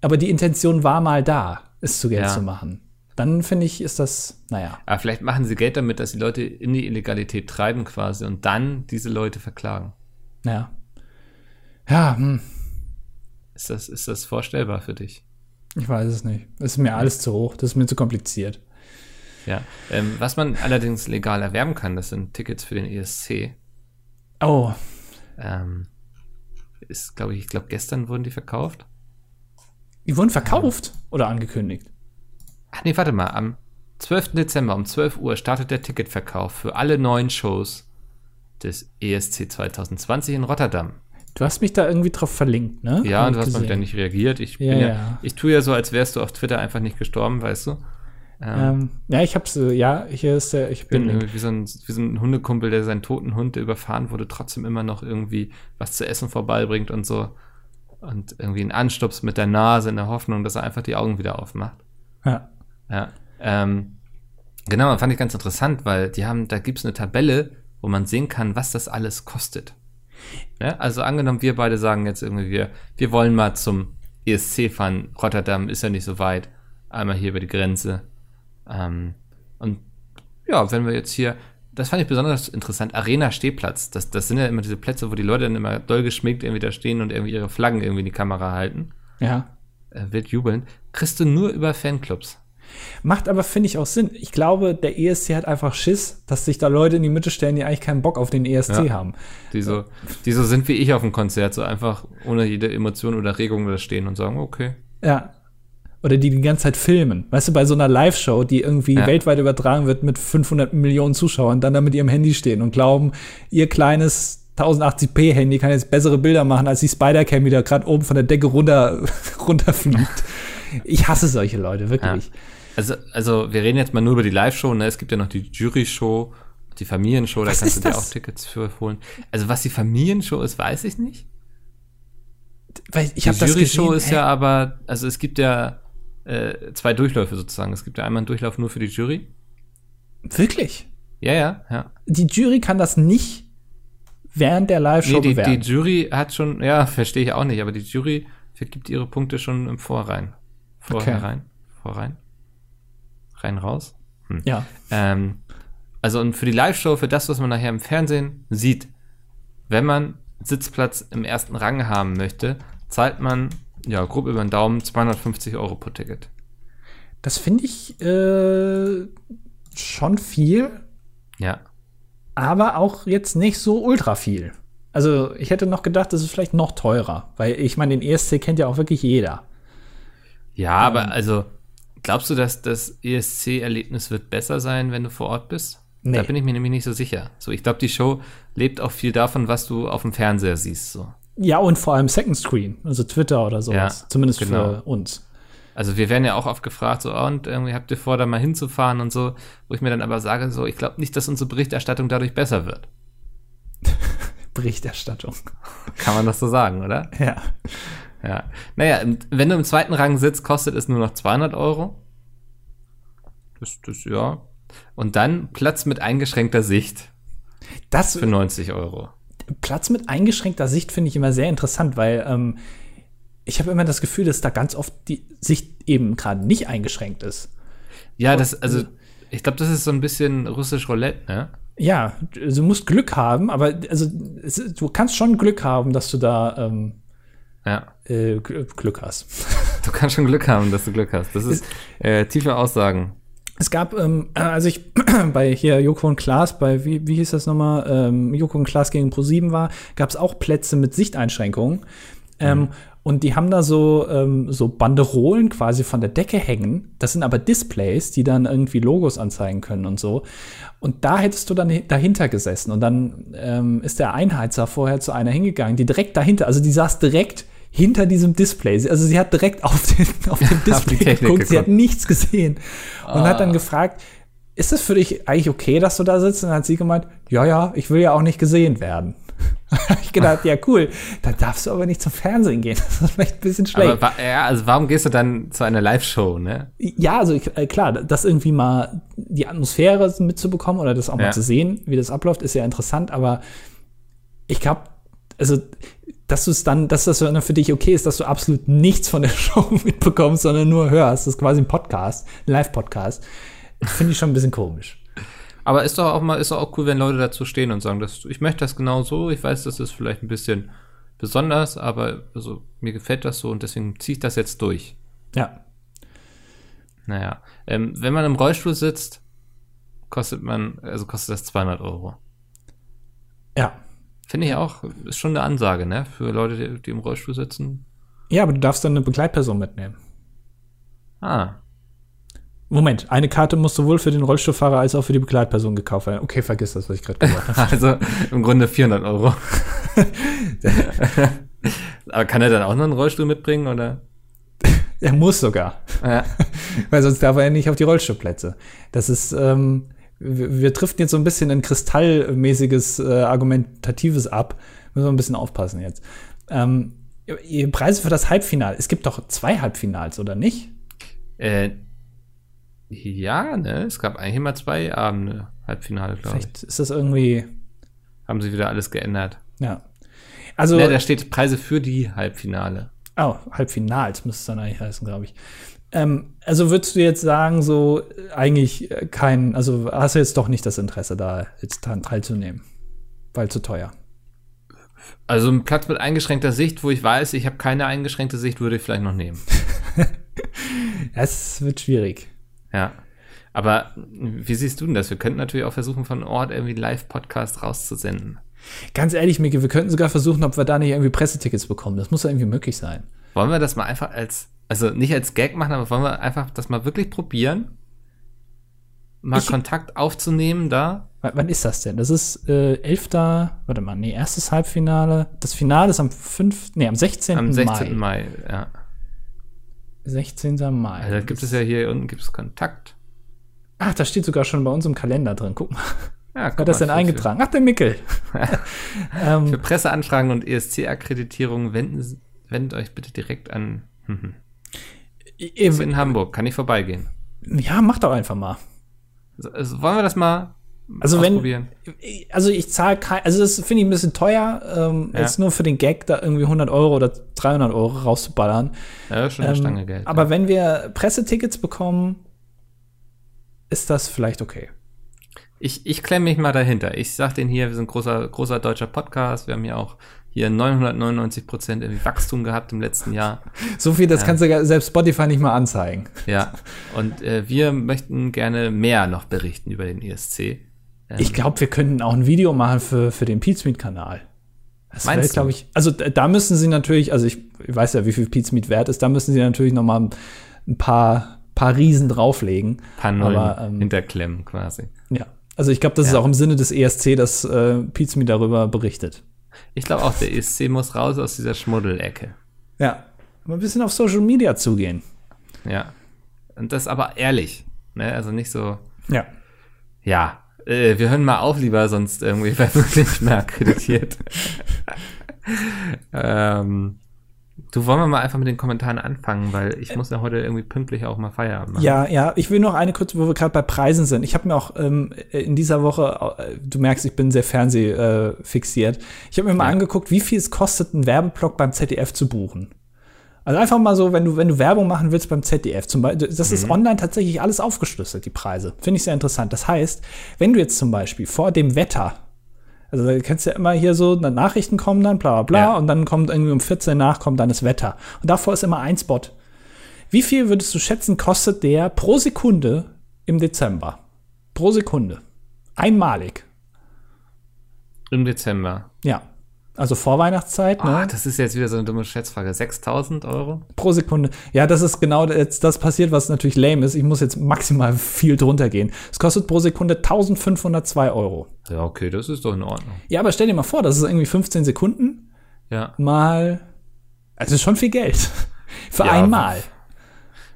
aber die Intention war mal da, es zu Geld Ja. zu machen. Dann finde ich, ist das, naja. Aber vielleicht machen sie Geld damit, dass die Leute in die Illegalität treiben quasi und dann diese Leute verklagen. Ja. Ja, hm, Ist das, ist das vorstellbar für dich? ich weiß es nicht. Das ist mir alles zu hoch, das ist mir zu kompliziert. Ja. Ähm, was man allerdings legal erwerben kann, das sind Tickets für den ESC. Oh, Ähm, ist, glaube ich, ich glaube, gestern wurden die verkauft. die wurden verkauft oder angekündigt. Ach nee, warte mal. Am 12. Dezember um 12 Uhr startet der Ticketverkauf für alle neuen Shows des ESC 2020 in Rotterdam. Du hast mich da irgendwie drauf verlinkt, ne? Ja, Hab und du hast mal wieder nicht reagiert. Ich, Ja, bin ja, ja. ich tue ja so, als wärst du auf Twitter einfach nicht gestorben, weißt du? Ähm, Ähm, ja, ich hab's, äh, ja, hier ist der, ich bin wie so, ein, wie so ein Hundekumpel, der seinen toten Hund, der überfahren wurde, trotzdem immer noch irgendwie was zu essen vorbeibringt und so. Und irgendwie einen Anstups mit der Nase in der Hoffnung, dass er einfach die Augen wieder aufmacht. ja. Ja. Ähm, genau, fand ich ganz interessant, weil die haben, da gibt's eine Tabelle, wo man sehen kann, was das alles kostet. Ja, also angenommen, wir beide sagen jetzt irgendwie, wir, wir wollen mal zum ESC fahren. Rotterdam ist ja nicht so weit. Einmal hier über die Grenze. Ähm, und ja, wenn wir jetzt hier, das fand ich besonders interessant, Arena Stehplatz. Das, das sind ja immer diese Plätze, wo die Leute dann immer doll geschminkt irgendwie da stehen und irgendwie ihre Flaggen irgendwie in die Kamera halten. Ja. Äh, wild jubeln. Kriegst du nur über Fanclubs. Macht aber, finde ich, auch Sinn. Ich glaube, der ESC hat einfach Schiss, dass sich da Leute in die Mitte stellen, die eigentlich keinen Bock auf den ESC Ja. haben. Die so, die so sind wie ich auf dem Konzert, so einfach ohne jede Emotion oder Regung da stehen und sagen, okay. Ja. Oder die die ganze Zeit filmen. Weißt du, bei so einer Live-Show, die irgendwie Ja. weltweit übertragen wird mit 500 Millionen Zuschauern, dann da mit ihrem Handy stehen und glauben, ihr kleines 1080p-Handy kann jetzt bessere Bilder machen, als die Spider-Cam, die da gerade oben von der Decke runter, *laughs* runterfliegt. Ich hasse solche Leute, wirklich. Also, also wir reden jetzt mal nur über die Live-Show, ne? Es gibt ja noch die Jury-Show, die Familienshow, da kannst ist du dir das? auch Tickets für holen. Also was die Familienshow ist, weiß ich nicht. Weil ich Die habe das Jury-Show gesehen. ist hä? ja aber, also es gibt ja äh, zwei Durchläufe sozusagen. Es gibt ja einmal einen Durchlauf nur für die Jury. Wirklich? Ja, ja, ja. Die Jury kann das nicht während der Live-Show Nee, die, die bewerten. Jury hat schon, ja, verstehe ich auch nicht, aber die Jury vergibt ihre Punkte schon im Vorrein. Vorher Okay. rein, vorrein, rein raus. ja. Ähm, also und für die Live-Show, für das, was man nachher im Fernsehen sieht, wenn man Sitzplatz im ersten Rang haben möchte, zahlt man, ja, grob über den Daumen 250 Euro pro Ticket. Das finde ich äh, schon viel, Ja. aber auch jetzt nicht so ultra viel. Also ich hätte noch gedacht, das ist vielleicht noch teurer, weil ich meine, den ESC kennt ja auch wirklich jeder. Ja, aber also, glaubst du, dass das ESC-Erlebnis wird besser sein, wenn du vor Ort bist? Nee. Da bin ich mir nämlich nicht so sicher. So, ich glaube, die Show lebt auch viel davon, was du auf dem Fernseher siehst. So. Ja, und vor allem Second Screen, also Twitter oder sowas. Ja, Zumindest genau. für uns. Also wir werden ja auch oft gefragt, so, oh, und irgendwie habt ihr vor, da mal hinzufahren und so, wo ich mir dann aber sage, so, ich glaube nicht, dass unsere Berichterstattung dadurch besser wird. *laughs* Berichterstattung. Kann man das so sagen, oder? Ja. Ja. Naja, wenn du im zweiten Rang sitzt, kostet es nur noch 200 Euro. Das, das, ja. Und dann Platz mit eingeschränkter Sicht Das für 90 Euro. Platz mit eingeschränkter Sicht finde ich immer sehr interessant, weil ähm, ich habe immer das Gefühl, dass da ganz oft die Sicht eben gerade nicht eingeschränkt ist. Ja, das, also, ich glaube, das ist so ein bisschen russisch Roulette, ne? Ja, du musst Glück haben, aber also es, du kannst schon Glück haben, dass du da ähm, Ja. äh, Gl- Glück hast. *laughs* Du kannst schon Glück haben, dass du Glück hast. Das ist äh, tiefe Aussagen. Es gab, ähm, als ich *clears throat* bei hier Joko und Klaas, bei wie, wie hieß das nochmal, ähm, Joko und Klaas gegen Pro7 war, gab es auch Plätze mit Sichteinschränkungen. Ähm, und die haben da so, ähm, so Banderolen quasi von der Decke hängen. Das sind aber Displays, die dann irgendwie Logos anzeigen können und so. Und da hättest du dann hi- dahinter gesessen. Und dann ähm, ist der Einheizer vorher zu einer hingegangen, die direkt dahinter, also die saß direkt hinter diesem Display. Also sie hat direkt auf den, *laughs* auf den *laughs* Display Technik geguckt, sie hat geguckt. nichts gesehen. Und hat dann gefragt, ist es für dich eigentlich okay, dass du da sitzt? Und dann hat sie gemeint, ja, ja, ich will ja auch nicht gesehen werden. *laughs* ich gedacht, ja, cool, da darfst du aber nicht zum Fernsehen gehen. Das ist vielleicht ein bisschen schlecht. Aber ja, also warum gehst du dann zu einer Live-Show, ne? Ja, also ich, äh, klar, das irgendwie mal die Atmosphäre mitzubekommen oder das auch mal Ja. zu sehen, wie das abläuft, ist ja interessant, aber ich glaube, also dass du es dann, dass das dann für dich okay ist, dass du absolut nichts von der *laughs* Show mitbekommst, sondern nur hörst. Das ist quasi ein Podcast, ein Live-Podcast. Finde ich schon ein bisschen komisch. Aber ist doch auch mal, ist doch auch cool, wenn Leute dazu stehen und sagen, dass, ich möchte das genau so, ich weiß, das ist vielleicht ein bisschen besonders, aber also, mir gefällt das so und deswegen ziehe ich das jetzt durch. Ja. Naja, ähm, wenn man im Rollstuhl sitzt, kostet man, also kostet das 200 Euro. Ja. Finde ich auch, ist schon eine Ansage, ne? Für Leute, die, die im Rollstuhl sitzen. Ja, aber du darfst dann eine Begleitperson mitnehmen. Ah, Moment, eine Karte muss sowohl für den Rollstuhlfahrer als auch für die Begleitperson gekauft werden. Okay, vergiss das, was ich gerade gesagt habe. *laughs* also im Grunde 400 Euro. *laughs* aber kann er dann auch noch einen Rollstuhl mitbringen, oder? Er muss sogar. Ja. *laughs* Weil sonst darf er ja nicht auf die Rollstuhlplätze. Das ist, ähm, wir, wir driften jetzt so ein bisschen in kristallmäßiges, äh, argumentatives ab. Müssen wir ein bisschen aufpassen jetzt. Ähm, Preise für das Halbfinale. Es gibt doch zwei Halbfinals, oder nicht? Äh, ja, ne? Es gab eigentlich immer zwei Abende, Halbfinale, glaube ich. Vielleicht ist das irgendwie. Haben sie wieder alles geändert. Ja. Also, Ja, da steht Preise für die Halbfinale. oh, Halbfinals müsste es dann eigentlich heißen, glaube ich. Ähm, also würdest du jetzt sagen, so äh, eigentlich äh, kein, also hast du jetzt doch nicht das Interesse, da jetzt dran teilzunehmen? Weil zu teuer. Also ein Platz mit eingeschränkter Sicht, wo ich weiß, ich habe keine eingeschränkte Sicht, würde ich vielleicht noch nehmen. *laughs* Es wird schwierig. Ja. Aber wie siehst du denn das? Wir könnten natürlich auch versuchen, von Ort irgendwie Live-Podcast rauszusenden. Ganz ehrlich, Micke, wir könnten sogar versuchen, ob wir da nicht irgendwie Pressetickets bekommen. Das muss ja irgendwie möglich sein. Wollen wir das mal einfach als, also nicht als Gag machen, aber wollen wir einfach das mal wirklich probieren? Mal Ich- Kontakt aufzunehmen da? W wann ist das denn? Das ist äh, 11. Warte mal, nee, erstes Halbfinale. Das Finale ist am 5. Nee, am 16. Am 16. Mai. Mai, ja. 16. Mai. Also da gibt es ja hier unten gibt's Kontakt. Ach, das steht sogar schon bei uns im Kalender drin. Guck mal, Ja, guck hat das denn eingetragen? Ach, der Mickel. Für, *laughs* für Presseanfragen und ESC-Akkreditierung wenden, wendet euch bitte direkt an. *laughs* Ist in Hamburg, kann ich vorbeigehen. Ja, mach doch einfach mal. Also, wollen wir das mal Also wenn, also ich zahle kein, also das finde ich ein bisschen teuer, ähm, Ja. jetzt nur für den Gag da irgendwie 100 Euro oder 300 Euro rauszuballern. Ja, schon eine Ähm, Stange Geld. Aber ja. wenn wir Pressetickets bekommen, ist das vielleicht okay. Ich, ich klemme mich mal dahinter. Ich sag denen hier, wir sind großer, großer deutscher Podcast. Wir haben hier auch hier 999 Prozent Wachstum gehabt im letzten Jahr. *laughs* So viel, das kannst du selbst Spotify nicht mal anzeigen. Ja. Und äh, wir möchten gerne mehr noch berichten über den ESC. Ähm, Ich glaube, wir könnten auch ein Video machen für, für den Pizmeet-Kanal. Das wäre, glaube ich, also da müssen sie natürlich, also ich, ich weiß ja, wie viel Pizmeet wert ist, da müssen sie natürlich noch mal ein paar, paar Riesen drauflegen. paar Nullen aber, ähm, hinterklemmen quasi. Ja. Also ich glaube, das ist Ja. auch im Sinne des ESC, dass äh, Pizmeet darüber berichtet. Ich glaube auch, der ESC muss raus aus dieser Schmuddelecke. Ja. Mal ein bisschen auf Social Media zugehen. Ja. Und das aber ehrlich. Ne? Also nicht so, Ja. ja, äh, wir hören mal auf lieber, sonst irgendwie *laughs* werden wir nicht mehr akkreditiert. *laughs* ähm, du wollen wir mal einfach mit den Kommentaren anfangen, weil ich muss ja heute irgendwie pünktlich auch mal Feierabend machen. Ja, ja, ich will noch eine kurz, wo wir gerade bei Preisen sind. Ich habe mir auch ähm, in dieser Woche, äh, du merkst, ich bin sehr Fernseh äh, fixiert. Ich habe mir mal Ja. angeguckt, wie viel es kostet, einen Werbeblock beim ZDF zu buchen. Also einfach mal so, wenn du, wenn du Werbung machen willst beim ZDF, zum Beispiel, das ist online tatsächlich alles aufgeschlüsselt, die Preise. Finde ich sehr interessant. Das heißt, wenn du jetzt zum Beispiel vor dem Wetter, also da kannst du ja immer hier so, na, Nachrichten kommen dann, bla bla bla, Ja. und dann kommt irgendwie um 14 nach, kommt dann das Wetter. Und davor ist immer ein Spot. Wie viel würdest du schätzen, kostet der pro Sekunde im Dezember? Pro Sekunde. Einmalig. Im Dezember. Ja. Also Vorweihnachtszeit, ne? Ah, das ist jetzt wieder so eine dumme Schätzfrage. 6000 Euro? pro Sekunde. Ja, das ist genau jetzt das passiert, was natürlich lame ist. Ich muss jetzt maximal viel drunter gehen. Es kostet pro Sekunde 1502 Euro. Ja, okay, das ist doch in Ordnung. Ja, aber stell dir mal vor, das ist irgendwie 15 Sekunden Ja. mal. Also ist schon viel Geld. *laughs* Für Ja, einmal.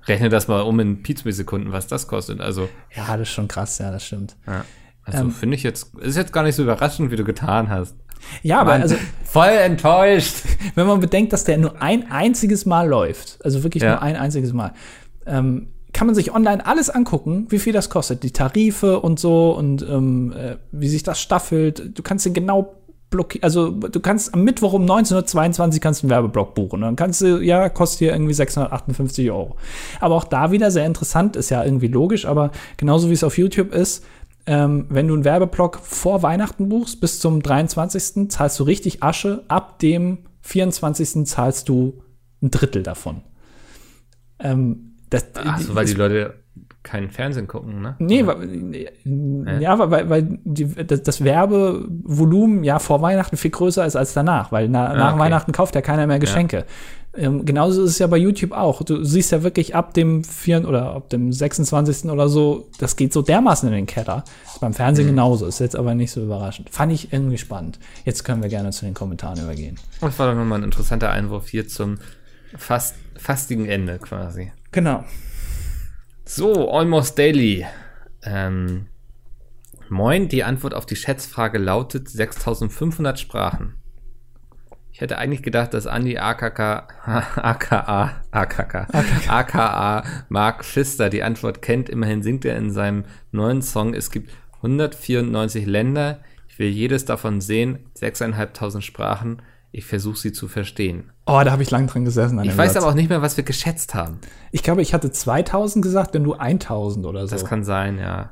Rechne das mal um in Pizmeet-Sekunden, was das kostet. Also, Ja, das ist schon krass, ja, das stimmt. ja. Also Ähm. finde ich jetzt, ist jetzt gar nicht so überraschend, wie du getan hast. Ja, aber also, voll enttäuscht. *laughs* wenn man bedenkt, dass der nur ein einziges Mal läuft, also wirklich Ja. nur ein einziges Mal, ähm, kann man sich online alles angucken, wie viel das kostet, die Tarife und so und ähm, äh, wie sich das staffelt. Du kannst den genau blockieren, also du kannst am Mittwoch um 1922 kannst du einen Werbeblock buchen. Und dann kannst du, ja, kostet hier irgendwie 658 Euro. Aber auch da wieder sehr interessant, ist ja irgendwie logisch, aber genauso wie es auf YouTube ist, ähm, wenn du einen Werbeblock vor Weihnachten buchst, bis zum 23. zahlst du richtig Asche. Ab dem 24. zahlst du ein Drittel davon. Ähm, das, Ach so, weil die Leute keinen Fernsehen gucken, ne? Nee, weil, ja, weil, weil die, das, das Werbevolumen ja vor Weihnachten viel größer ist als danach, weil na, nach okay. Weihnachten kauft ja keiner mehr Geschenke. Ähm, genauso ist es ja bei YouTube auch. Du siehst ja wirklich ab dem 4. oder ab dem 26. oder so, das geht so dermaßen in den Keller. Ist beim Fernsehen Mhm. genauso, ist jetzt aber nicht so überraschend. Fand ich irgendwie spannend. Jetzt können wir gerne zu den Kommentaren übergehen. Das war doch nochmal ein interessanter Einwurf hier zum fast, fastigen Ende quasi. Genau. So, Almost Daily. Ähm, moin, die Antwort auf die Schätzfrage lautet 6500 Sprachen. Ich hätte eigentlich gedacht, dass Andi AKK, *laughs* AKA, AKK, AKA Mark Pfister die Antwort kennt. Immerhin singt er in seinem neuen Song, es gibt 194 Länder. Ich will jedes davon sehen, sechseinhalbtausend Sprachen. Ich versuche sie zu verstehen. Oh, da habe ich lang dran gesessen. Ich weiß Satz. aber auch nicht mehr, was wir geschätzt haben. Ich glaube, ich hatte 2000 gesagt, wenn du 1000 oder so. Das kann sein, ja.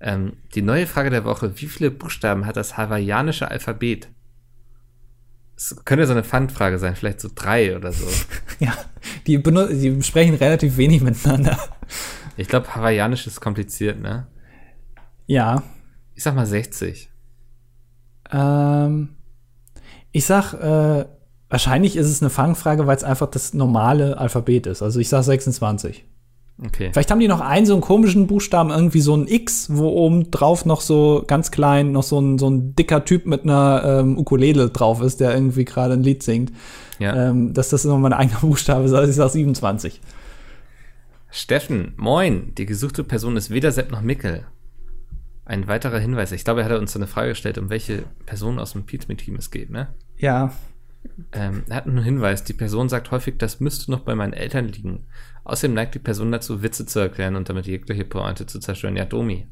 Ähm, die neue Frage der Woche: Wie viele Buchstaben hat das hawaiianische Alphabet? Es könnte so eine Pfandfrage sein, vielleicht so drei oder so. *laughs* ja, die, die sprechen relativ wenig miteinander. Ich glaube, hawaiianisch ist kompliziert, ne? Ja. Ich sag mal 60. Ähm, ich sag, äh, wahrscheinlich ist es eine Fangfrage, weil es einfach das normale Alphabet ist. Also ich sag 26. Okay. Vielleicht haben die noch einen so einen komischen Buchstaben, irgendwie so ein X, wo oben drauf noch so ganz klein noch so ein, so ein dicker Typ mit einer ähm, Ukulele drauf ist, der irgendwie gerade ein Lied singt. Ja. Ähm, dass das immer mein eigener *laughs* Buchstabe ist, also ich sag 27. Steffen, moin. Die gesuchte Person ist weder Sepp noch Mickel. Ein weiterer Hinweis. Ich glaube, er hat uns so eine Frage gestellt, um welche Person aus dem Pizmeet-Team es geht, ne? Ja, Ähm, er hat einen Hinweis. Die Person sagt häufig, das müsste noch bei meinen Eltern liegen. Außerdem neigt die Person dazu, Witze zu erklären und damit jegliche Pointe zu zerstören. Ja, Domi.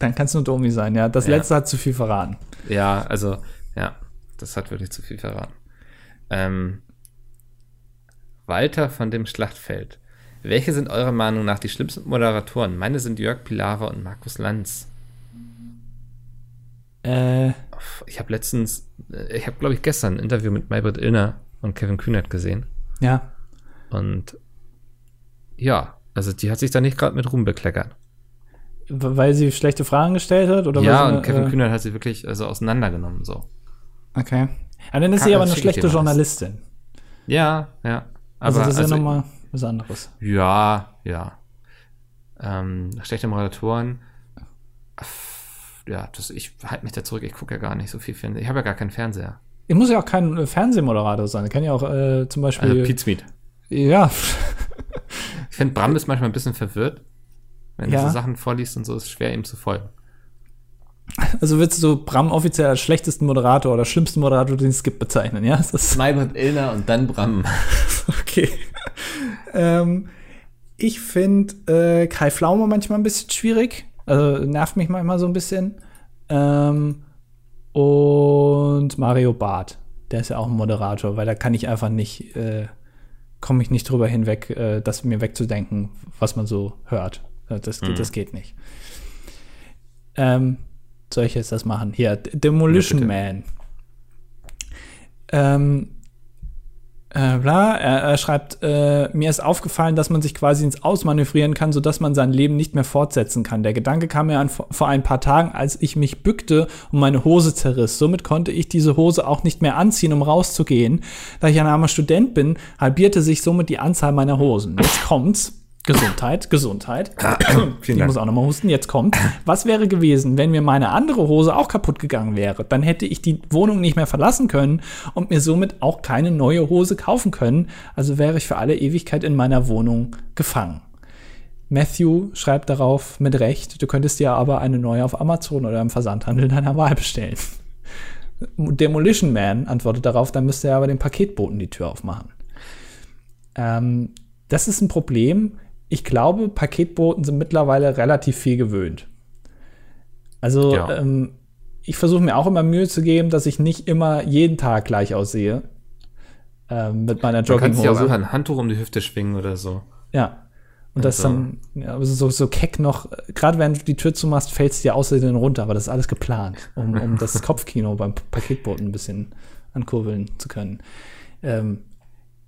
dann kann es nur Domi sein, ja. Das Ja. letzte hat zu viel verraten. Ja, also, ja, das hat wirklich zu viel verraten. Ähm, Walter von dem Schlachtfeld. Welche sind eurer Meinung nach die schlimmsten Moderatoren? Meine sind Jörg Pilawa und Markus Lanz. Äh, Ich habe letztens, äh, ich habe glaube ich gestern ein Interview mit Maybrit Illner und Kevin Kühnert gesehen. ja. Und ja, also die hat sich da nicht gerade mit Ruhm bekleckert. Weil sie schlechte Fragen gestellt hat? Oder ja, sie und Kevin eine, Kühnert hat sie wirklich also auseinandergenommen so. äh, Okay. Ja, dann ist Kann- sie aber eine schlechte. Journalistin. Ja, ja. Also Aber das ist also, ja nochmal was anderes. Ja, ja. Ähm, schlechte Moderatoren. Ja, das, ich halte mich da zurück. Ich gucke ja gar nicht so viel Fernsehen. Ich habe ja gar keinen Fernseher. Ich muss ja auch kein äh, Fernsehmoderator sein. Ich kann ja auch äh, zum Beispiel. Also Pizmeet. ja, *laughs* Ich finde, Bram ist manchmal ein bisschen verwirrt. Wenn Ja. er so Sachen vorliest und so, ist es schwer, ihm zu folgen. also willst du Bram offiziell als schlechtesten Moderator oder schlimmsten Moderator, den es gibt, bezeichnen, ja? Maybrit Illner und dann Bram. *laughs* okay. ähm, ich finde äh, Kai Pflaume manchmal ein bisschen schwierig. Also nervt mich manchmal so ein bisschen. Ähm, und Mario Barth, der ist ja auch ein Moderator, weil da kann ich einfach nicht, äh, komme ich nicht drüber hinweg, äh, das mir wegzudenken, was man so hört. Äh, Das, geht- Mhm. das geht nicht. Ähm, soll ich jetzt das machen? Hier, Demolition Ja, Man. Ähm, äh, bla, er, er schreibt, äh, mir ist aufgefallen, dass man sich quasi ins Ausmanövrieren kann, sodass man sein Leben nicht mehr fortsetzen kann. Der Gedanke kam mir an, vor ein paar Tagen, als ich mich bückte und meine Hose zerriss. Somit konnte ich diese Hose auch nicht mehr anziehen, um rauszugehen. Da ich ein armer Student bin, halbierte sich somit die Anzahl meiner Hosen. Jetzt kommt's. Gesundheit, Gesundheit. *clears throat* Ich muss auch nochmal husten. Jetzt kommt. Was wäre gewesen, wenn mir meine andere Hose auch kaputt gegangen wäre? Dann hätte ich die Wohnung nicht mehr verlassen können und mir somit auch keine neue Hose kaufen können. Also wäre ich für alle Ewigkeit in meiner Wohnung gefangen. Matthew schreibt darauf mit Recht, du könntest dir aber eine neue auf Amazon oder im Versandhandel deiner Wahl bestellen. Demolition Man antwortet darauf, dann müsste er aber dem Paketboten die Tür aufmachen. Ähm, das ist ein Problem. Ich glaube, Paketboten sind mittlerweile relativ viel gewöhnt. Also, Ja. ähm, ich versuche mir auch immer Mühe zu geben, dass ich nicht immer jeden Tag gleich aussehe. Ähm, mit meiner Du kannst dir auch Jogginghose. einfach ein Handtuch um die Hüfte schwingen oder so. Ja. Und das Also- dann, ja, so, so keck noch, gerade wenn du die Tür zumachst, fällt es dir außerdem runter, aber das ist alles geplant, um, um das *laughs* Kopfkino beim Paketboten ein bisschen ankurbeln zu können. Ähm,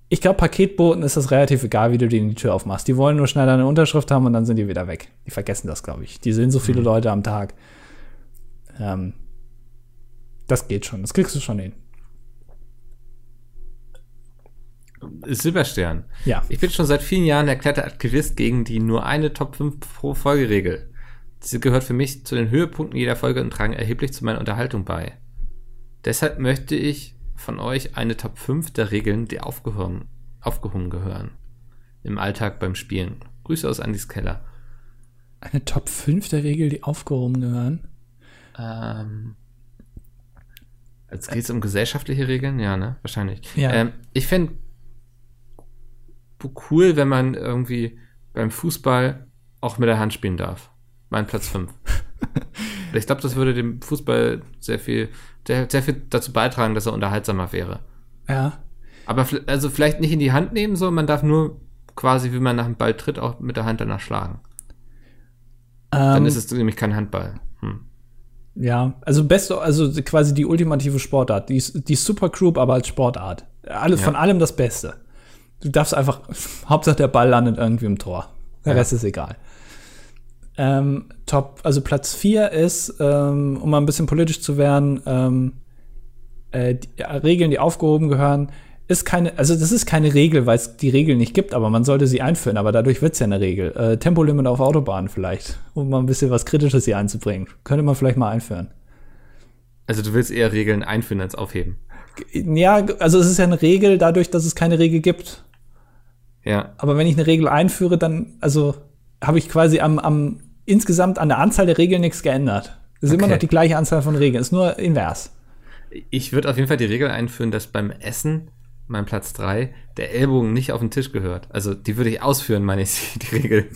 ich glaube, Paketboten ist das relativ egal, wie du denen die Tür aufmachst. Die wollen nur schnell deine Unterschrift haben und dann sind die wieder weg. Die vergessen das, glaube ich. Die sehen so viele Leute am Tag. Ähm, das geht schon, das kriegst du schon hin. Silberstern. Ja. Ich bin schon seit vielen Jahren erklärter Aktivist gegen die nur eine Top 5 pro Folge Regel. Diese gehört für mich zu den Höhepunkten jeder Folge und tragen erheblich zu meiner Unterhaltung bei. Deshalb möchte ich von euch eine Top 5 der Regeln, die aufgehoben, aufgehoben gehören. Im Alltag beim Spielen. Grüße aus Andys Keller. Eine Top 5 der Regel, die aufgehoben gehören. Ähm, jetzt geht es um gesellschaftliche Regeln, ja, ne? Wahrscheinlich. Ja. Ähm, ich fände cool, wenn man irgendwie beim Fußball auch mit der Hand spielen darf. Mein Platz 5. *laughs* Ich glaube, das würde dem Fußball sehr viel, sehr, sehr viel dazu beitragen, dass er unterhaltsamer wäre. Ja. Aber also vielleicht nicht in die Hand nehmen, so man darf nur quasi, wie man nach dem Ball tritt, auch mit der Hand danach schlagen. Ähm, Dann ist es nämlich kein Handball. Hm. Ja, also beste, also quasi die ultimative Sportart, die, die Super Group, aber als Sportart. Alles, Ja. Von allem das Beste. Du darfst einfach, *laughs* Hauptsache der Ball landet irgendwie im Tor. Der Ja. Rest ist egal. Ähm, Top, also Platz 4 ist, ähm, um mal ein bisschen politisch zu werden, ähm, äh, die, ja, Regeln, die aufgehoben gehören, ist keine, also das ist keine Regel, weil es die Regel nicht gibt, aber man sollte sie einführen, aber dadurch wird es ja eine Regel. Äh, Tempolimit auf Autobahnen vielleicht, um mal ein bisschen was Kritisches hier einzubringen. Könnte man vielleicht mal einführen. Also du willst eher Regeln einführen als aufheben. Ja, also es ist ja eine Regel dadurch, dass es keine Regel gibt. Ja. Aber wenn ich eine Regel einführe, dann, also habe ich quasi am, am insgesamt an der Anzahl der Regeln nichts geändert. Es ist immer Okay. noch die gleiche Anzahl von Regeln, ist nur invers. Ich würde auf jeden Fall die Regel einführen, dass beim Essen, mein Platz 3, der Ellbogen nicht auf den Tisch gehört. Also die würde ich ausführen, meine ich, *laughs* die Regel.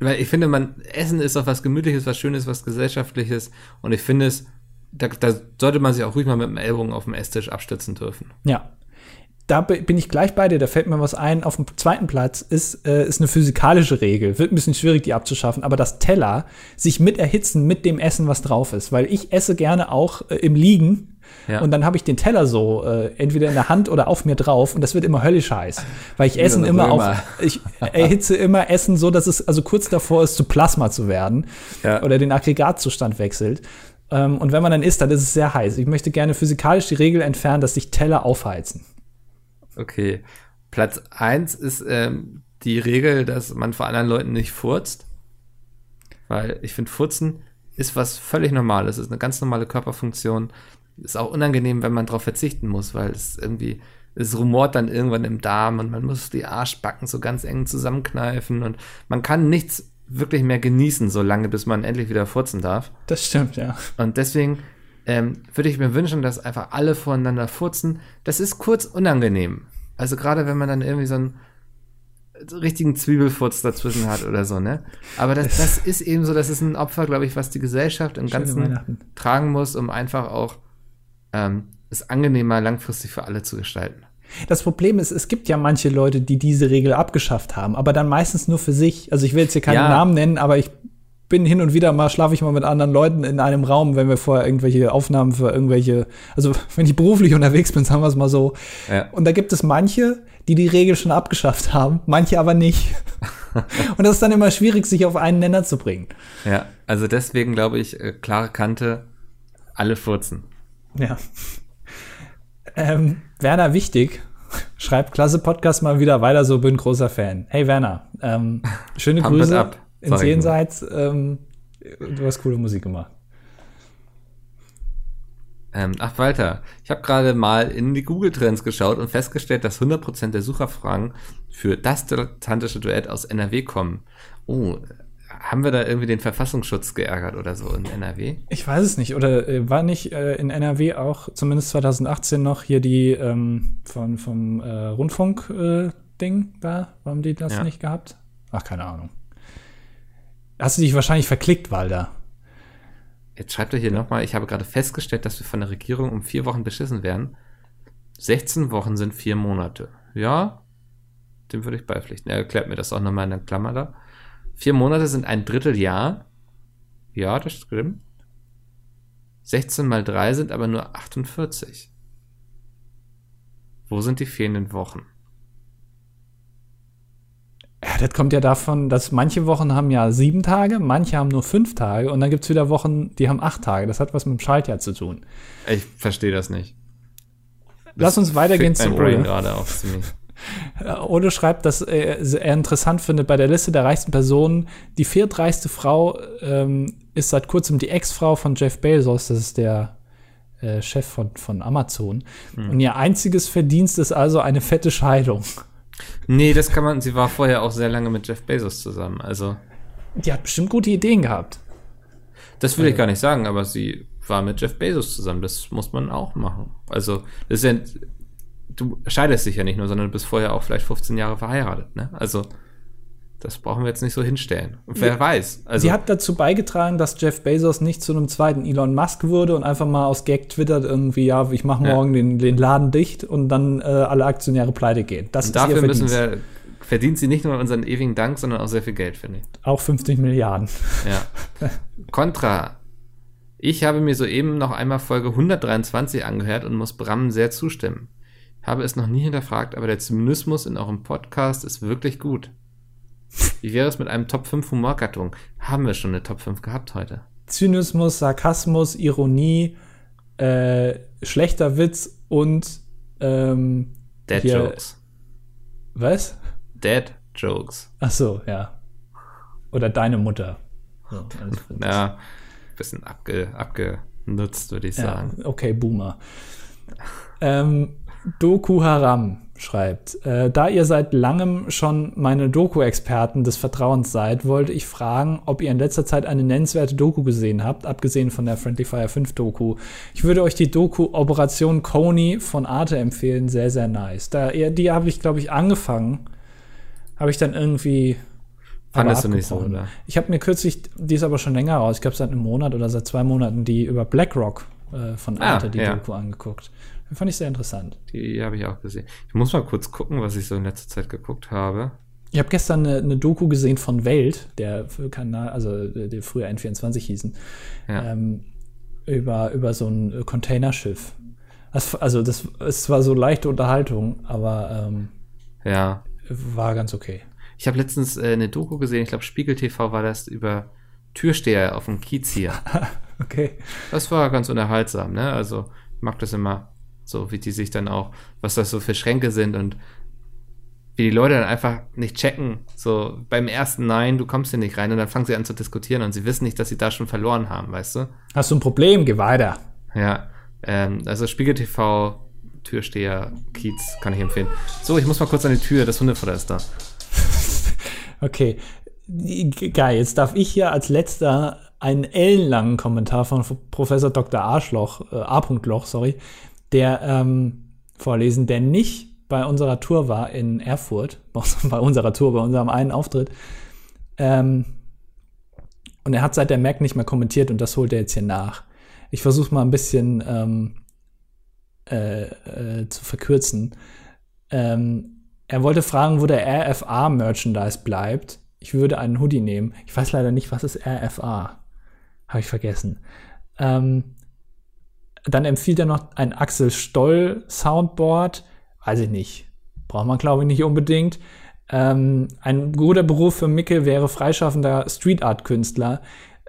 Weil ich finde, man, Essen ist doch was Gemütliches, was Schönes, was Gesellschaftliches. Und ich finde es, da, da sollte man sich auch ruhig mal mit dem Ellbogen auf dem Esstisch abstützen dürfen. Ja. Da bi- bin ich gleich bei dir, da fällt mir was ein. Auf dem zweiten Platz ist, äh, ist eine physikalische Regel. Wird ein bisschen schwierig, die abzuschaffen, aber dass Teller sich mit erhitzen mit dem Essen, was drauf ist. Weil ich esse gerne auch äh, im Liegen. Ja. Und dann habe ich den Teller so äh, entweder in der Hand oder auf mir drauf und das wird immer höllisch heiß, weil ich Essen ein immer Römer. auf ich erhitze immer Essen so, dass es also kurz davor ist zu Plasma zu werden Ja. oder den Aggregatzustand wechselt. Ähm, und wenn man dann isst, dann ist es sehr heiß. Ich möchte gerne physikalisch die Regel entfernen, dass sich Teller aufheizen. Okay. Platz 1 ist ähm, die Regel, dass man vor anderen Leuten nicht furzt. Weil ich finde, Furzen ist was völlig Normales. ist eine ganz normale Körperfunktion. Ist auch unangenehm, wenn man darauf verzichten muss, weil es irgendwie, es rumort dann irgendwann im Darm und man muss die Arschbacken so ganz eng zusammenkneifen und man kann nichts wirklich mehr genießen, so lange, bis man endlich wieder furzen darf. Das stimmt, ja. Und deswegen ähm, würde ich mir wünschen, dass einfach alle voreinander furzen. Das ist kurz unangenehm. Also gerade wenn man dann irgendwie so einen richtigen Zwiebelfurz dazwischen hat oder so, ne? Aber das, das *laughs* ist eben so, das ist ein Opfer, glaube ich, was die Gesellschaft im Schöne Ganzen tragen muss, um einfach auch ähm, es angenehmer langfristig für alle zu gestalten. Das Problem ist, es gibt ja manche Leute, die diese Regel abgeschafft haben, aber dann meistens nur für sich. Also ich will jetzt hier keine Ja. Namen nennen, aber ich bin hin und wieder mal, schlafe ich mal mit anderen Leuten in einem Raum, wenn wir vorher irgendwelche Aufnahmen für irgendwelche, also *laughs* wenn ich beruflich unterwegs bin, sagen wir es mal so. Ja. Und da gibt es manche, die die Regel schon abgeschafft haben, manche aber nicht. *laughs* und das ist dann immer schwierig, sich auf einen Nenner zu bringen. Ja, also deswegen glaube ich, äh, klare Kante, alle furzen. Ja. Ähm, Werner Wichtig schreibt, klasse Podcast mal wieder weiter so, bin großer Fan. Hey Werner, ähm, schöne Pump it Grüße up, ins. Jenseits. Ähm, du hast coole Musik gemacht. Ähm, ach, Walter, ich habe gerade mal in die Google-Trends geschaut und festgestellt, dass 100% der Sucherfragen für das dilettantische Duett aus NRW kommen. Oh, haben wir da irgendwie den Verfassungsschutz geärgert oder so in NRW? Ich weiß es nicht. Oder äh, war nicht äh, in NRW auch, zumindest 2018 noch, hier die ähm, von, vom äh, Rundfunk-Ding da? Warum die das Ja. nicht gehabt? Ach, keine Ahnung. Hast du dich wahrscheinlich verklickt, Walter? Jetzt schreibt er hier nochmal, ich habe gerade festgestellt, dass wir von der Regierung um vier Wochen beschissen werden. 16 Wochen sind vier Monate. Ja, dem würde ich beipflichten. Er erklärt mir das auch nochmal in der Klammer da. Vier Monate sind ein Dritteljahr. Ja, das stimmt. 16 mal 3 sind aber nur 48. Wo sind die fehlenden Wochen? Ja, das kommt ja davon, dass manche Wochen haben ja sieben Tage, manche haben nur fünf Tage und dann gibt's wieder Wochen, die haben acht Tage. Das hat was mit dem Schaltjahr zu tun. Ich verstehe das nicht. Lass uns weitergehen zu Ole. gerade ziemlich. Äh, Ole schreibt, dass er, er interessant findet, bei der Liste der reichsten Personen, die viertreichste Frau ähm, ist seit kurzem die Ex-Frau von Jeff Bezos, das ist der äh, Chef von, von Amazon. Und ihr einziges Verdienst ist also eine fette Scheidung. Nee, das kann man, sie war vorher auch sehr lange mit Jeff Bezos zusammen. Also, Die hat bestimmt gute Ideen gehabt. das will ich gar nicht sagen, aber sie war mit Jeff Bezos zusammen. Das muss man auch machen. Also, das ist ja, du scheidest dich ja nicht nur, sondern du bist vorher auch vielleicht 15 Jahre verheiratet, ne? Also, Das brauchen wir jetzt nicht so hinstellen. Und wer ja. weiß. Also Sie hat dazu beigetragen, dass Jeff Bezos nicht zu einem zweiten Elon Musk wurde und einfach mal aus Gag twittert irgendwie, ja, ich mache morgen ja. den, den, Laden dicht und dann äh, alle Aktionäre pleite gehen. Das und ist dafür müssen wir, verdient sie nicht nur unseren ewigen Dank, sondern auch sehr viel Geld, finde ich. Auch 50 Milliarden. Ja. *laughs* Contra. Ich habe mir soeben noch einmal Folge 123 angehört und muss Bram sehr zustimmen. Habe es noch nie hinterfragt, aber der Zynismus in eurem Podcast ist wirklich gut. Wie wäre es mit einem Top 5 Humorgattung? Haben wir schon eine Top 5 gehabt heute? Zynismus, Sarkasmus, Ironie, äh, schlechter Witz und ähm, Dead hier, Jokes. Was? Dead Jokes. Ach so, ja. Oder deine Mutter. So, ja, bisschen abge, abgenutzt, würde ich ja, sagen. Okay, Boomer. ähm, Doku Haram schreibt, äh, da ihr seit langem schon meine Doku-Experten des Vertrauens seid, wollte ich fragen, ob ihr in letzter Zeit eine nennenswerte Doku gesehen habt, abgesehen von der Friendly Fire 5 Doku. Ich würde euch die Doku Operation Coney von Arte empfehlen, sehr, sehr nice. Da, die habe ich, glaube ich, angefangen, habe ich dann irgendwie Fandest du nicht so, oder? Ich habe mir kürzlich, die ist aber schon länger raus, ich glaube seit einem Monat oder seit zwei Monaten, die über BlackRock äh, von ah, Arte, ah, die ja. Doku angeguckt. Fand ich sehr interessant. Die habe ich auch gesehen. Ich muss mal kurz gucken, was ich so in letzter Zeit geguckt habe. Ich habe gestern eine, eine, Doku gesehen von Welt, der Kanal, also der früher N24 hießen, ja. ähm, über, über so ein Containerschiff. Das, also das es war so leichte Unterhaltung, aber ähm, ja. war ganz okay. Ich habe letztens äh, eine Doku gesehen, ich glaube Spiegel TV war das über Türsteher auf dem Kiez hier. *laughs* okay. Das war ganz unterhaltsam, ne? Also ich mag das immer so wie die sich dann auch, was das so für Schränke sind und wie die Leute dann einfach nicht checken. So beim ersten Nein, du kommst hier nicht rein und dann fangen sie an zu diskutieren und sie wissen nicht, dass sie da schon verloren haben, weißt du? Hast du ein Problem? Geh weiter. Ja, ähm, also Spiegel TV, Türsteher, Kiez, kann ich empfehlen. So, ich muss mal kurz an die Tür, das Hundefutter ist da. *laughs* okay, geil. Jetzt darf ich hier als letzter einen ellenlangen Kommentar von Professor Dr. Arschloch, äh, A. Loch, sorry, der ähm, vorlesen, der nicht bei unserer Tour war in Erfurt, *laughs* bei unserer Tour, bei unserem einen Auftritt. Ähm, und er hat seit der Mac nicht mehr kommentiert und das holt er jetzt hier nach. Ich versuche mal ein bisschen ähm, äh, äh, zu verkürzen. Ähm, er wollte fragen, wo der RFA-Merchandise bleibt. Ich würde einen Hoodie nehmen. Ich weiß leider nicht, was ist RFA. Habe ich vergessen. Ähm, dann empfiehlt er noch ein Axel Stoll Soundboard. Weiß ich nicht. Braucht man, glaube ich, nicht unbedingt. Ähm, ein guter Beruf für Micke wäre freischaffender Street Art Künstler.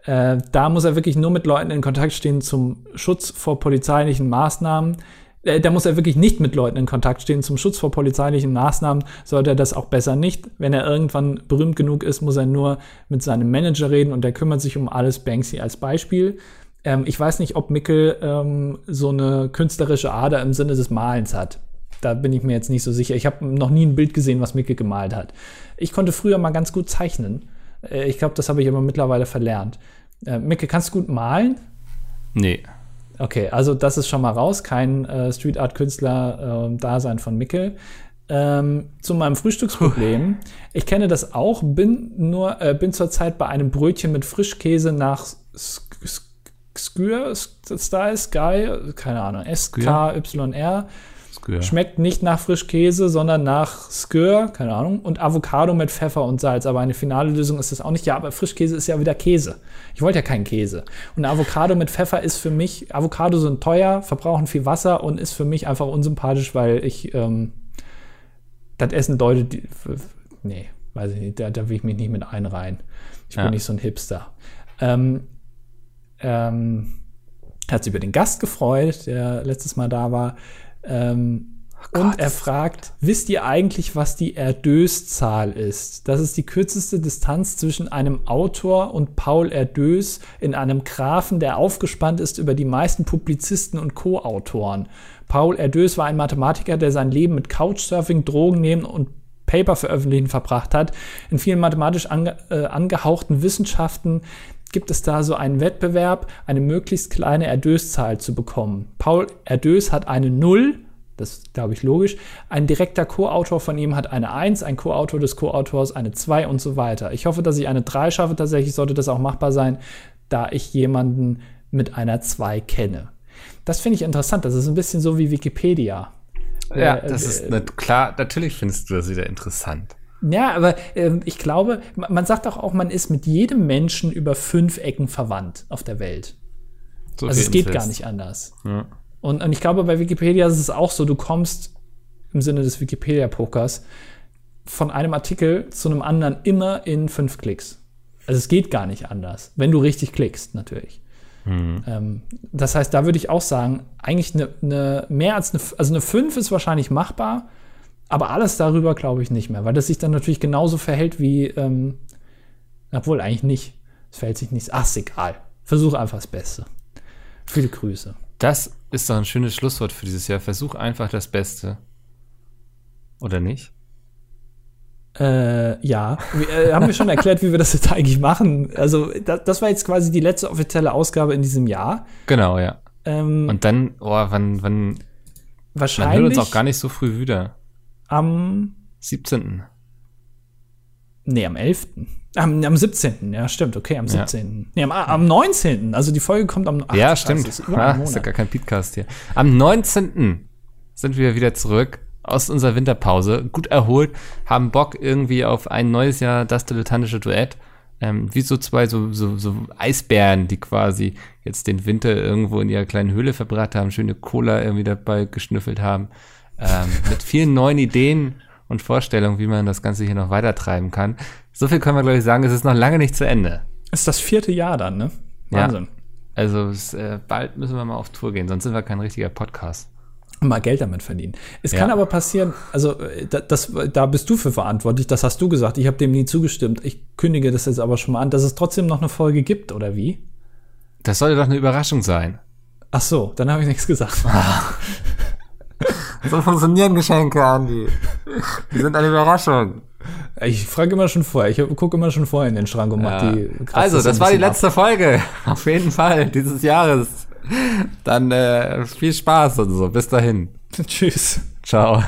Äh, da muss er wirklich nur mit Leuten in Kontakt stehen zum Schutz vor polizeilichen Maßnahmen. Äh, da muss er wirklich nicht mit Leuten in Kontakt stehen zum Schutz vor polizeilichen Maßnahmen. Sollte er das auch besser nicht. Wenn er irgendwann berühmt genug ist, muss er nur mit seinem Manager reden und der kümmert sich um alles. Banksy als Beispiel. Ähm, ich weiß nicht, ob Mickel ähm, so eine künstlerische Ader im Sinne des Malens hat. Da bin ich mir jetzt nicht so sicher. Ich habe noch nie ein Bild gesehen, was Mickel gemalt hat. Ich konnte früher mal ganz gut zeichnen. Äh, ich glaube, das habe ich aber mittlerweile verlernt. Äh, Micke, kannst du gut malen? Nee. Okay, also das ist schon mal raus. Kein äh, Street Art Künstler äh, Dasein von Mickel. Ähm, zu meinem Frühstücksproblem. Ich kenne das auch, bin nur, äh, bin zurzeit bei einem Brötchen mit Frischkäse nach Skür, Style, Sky, keine Ahnung, S-K-Y-R. Schmeckt nicht nach Frischkäse, sondern nach Skür, keine Ahnung, und Avocado mit Pfeffer und Salz. Aber eine finale Lösung ist das auch nicht. Ja, aber Frischkäse ist ja wieder Käse. Ich wollte ja keinen Käse. Und Avocado mit Pfeffer ist für mich, Avocado sind teuer, verbrauchen viel Wasser und ist für mich einfach unsympathisch, weil ich ähm, das Essen deutet. Nee, weiß ich nicht, da, da will ich mich nicht mit einreihen. Ich ja. bin nicht so ein Hipster. Ähm, ähm, hat sich über den Gast gefreut, der letztes Mal da war. Ähm, oh und er fragt, wisst ihr eigentlich, was die Erdős-Zahl ist? Das ist die kürzeste Distanz zwischen einem Autor und Paul Erdős in einem Graphen, der aufgespannt ist über die meisten Publizisten und Co-Autoren. Paul Erdős war ein Mathematiker, der sein Leben mit Couchsurfing, Drogen nehmen und Paper veröffentlichen verbracht hat. In vielen mathematisch ange, äh, angehauchten Wissenschaften gibt es da so einen Wettbewerb, eine möglichst kleine Erdöszahl zu bekommen. Paul Erdös hat eine 0, Das glaube ich logisch. Ein direkter Co-Autor von ihm hat eine 1, ein Co-Autor des Co-Autors eine 2 und so weiter. Ich hoffe, dass ich eine 3 schaffe. Tatsächlich sollte das auch machbar sein, da ich jemanden mit einer 2 kenne. Das finde ich interessant. Das ist ein bisschen so wie Wikipedia. Ja, äh, das ist äh, klar. Natürlich findest du das wieder interessant. Ja, aber äh, ich glaube, man sagt auch, auch, man ist mit jedem Menschen über fünf Ecken verwandt auf der Welt. So also es geht fest. gar nicht anders. Ja. Und, und ich glaube, bei Wikipedia ist es auch so, du kommst im Sinne des Wikipedia-Pokers von einem Artikel zu einem anderen immer in fünf Klicks. Also es geht gar nicht anders, wenn du richtig klickst, natürlich. Mhm. Ähm, das heißt, da würde ich auch sagen, eigentlich eine, eine mehr als eine, also eine 5 ist wahrscheinlich machbar, aber alles darüber glaube ich nicht mehr, weil das sich dann natürlich genauso verhält wie, ähm, obwohl eigentlich nicht. Es verhält sich nicht. Ach, ist egal. Versuch einfach das Beste. Viele Grüße. Das ist doch ein schönes Schlusswort für dieses Jahr. Versuch einfach das Beste. Oder nicht? Äh, ja. äh, haben wir schon erklärt, wie wir das jetzt eigentlich machen? Also, das, das, war jetzt quasi die letzte offizielle Ausgabe in diesem Jahr. Genau, ja. Ähm, Und dann, oh, wann, wann. Wahrscheinlich. Man hört uns auch gar nicht so früh wieder. Am 17. Nee, am 11. Am, am 17. Ja, stimmt, okay, am 17. Ja. Nee, am, am 19. Also die Folge kommt am 8. Ja, stimmt. Das ist, ah, ist ja gar kein Podcast hier. Am 19. sind wir wieder zurück aus unserer Winterpause, gut erholt, haben Bock irgendwie auf ein neues Jahr, das dilettantische Duett. Ähm, wie so zwei so, so, so Eisbären, die quasi jetzt den Winter irgendwo in ihrer kleinen Höhle verbracht haben, schöne Cola irgendwie dabei geschnüffelt haben. Ähm, mit vielen neuen Ideen und Vorstellungen, wie man das Ganze hier noch weitertreiben kann. So viel können wir, glaube ich, sagen, es ist noch lange nicht zu Ende. Ist das vierte Jahr dann, ne? Wahnsinn. Ja. Also es, äh, bald müssen wir mal auf Tour gehen, sonst sind wir kein richtiger Podcast mal Geld damit verdienen. Es ja. kann aber passieren, also das, da bist du für verantwortlich, das hast du gesagt, ich habe dem nie zugestimmt. Ich kündige das jetzt aber schon mal an, dass es trotzdem noch eine Folge gibt, oder wie? Das sollte doch eine Überraschung sein. Ach so, dann habe ich nichts gesagt. *laughs* so funktionieren Geschenke, Andi. Die sind eine Überraschung. Ich frage immer schon vorher. Ich gucke immer schon vorher in den Schrank und ja. mache die. Also, das war die letzte ab. Folge. *laughs* Auf jeden Fall dieses Jahres. Dann äh, viel Spaß und so. Bis dahin. *laughs* Tschüss. Ciao.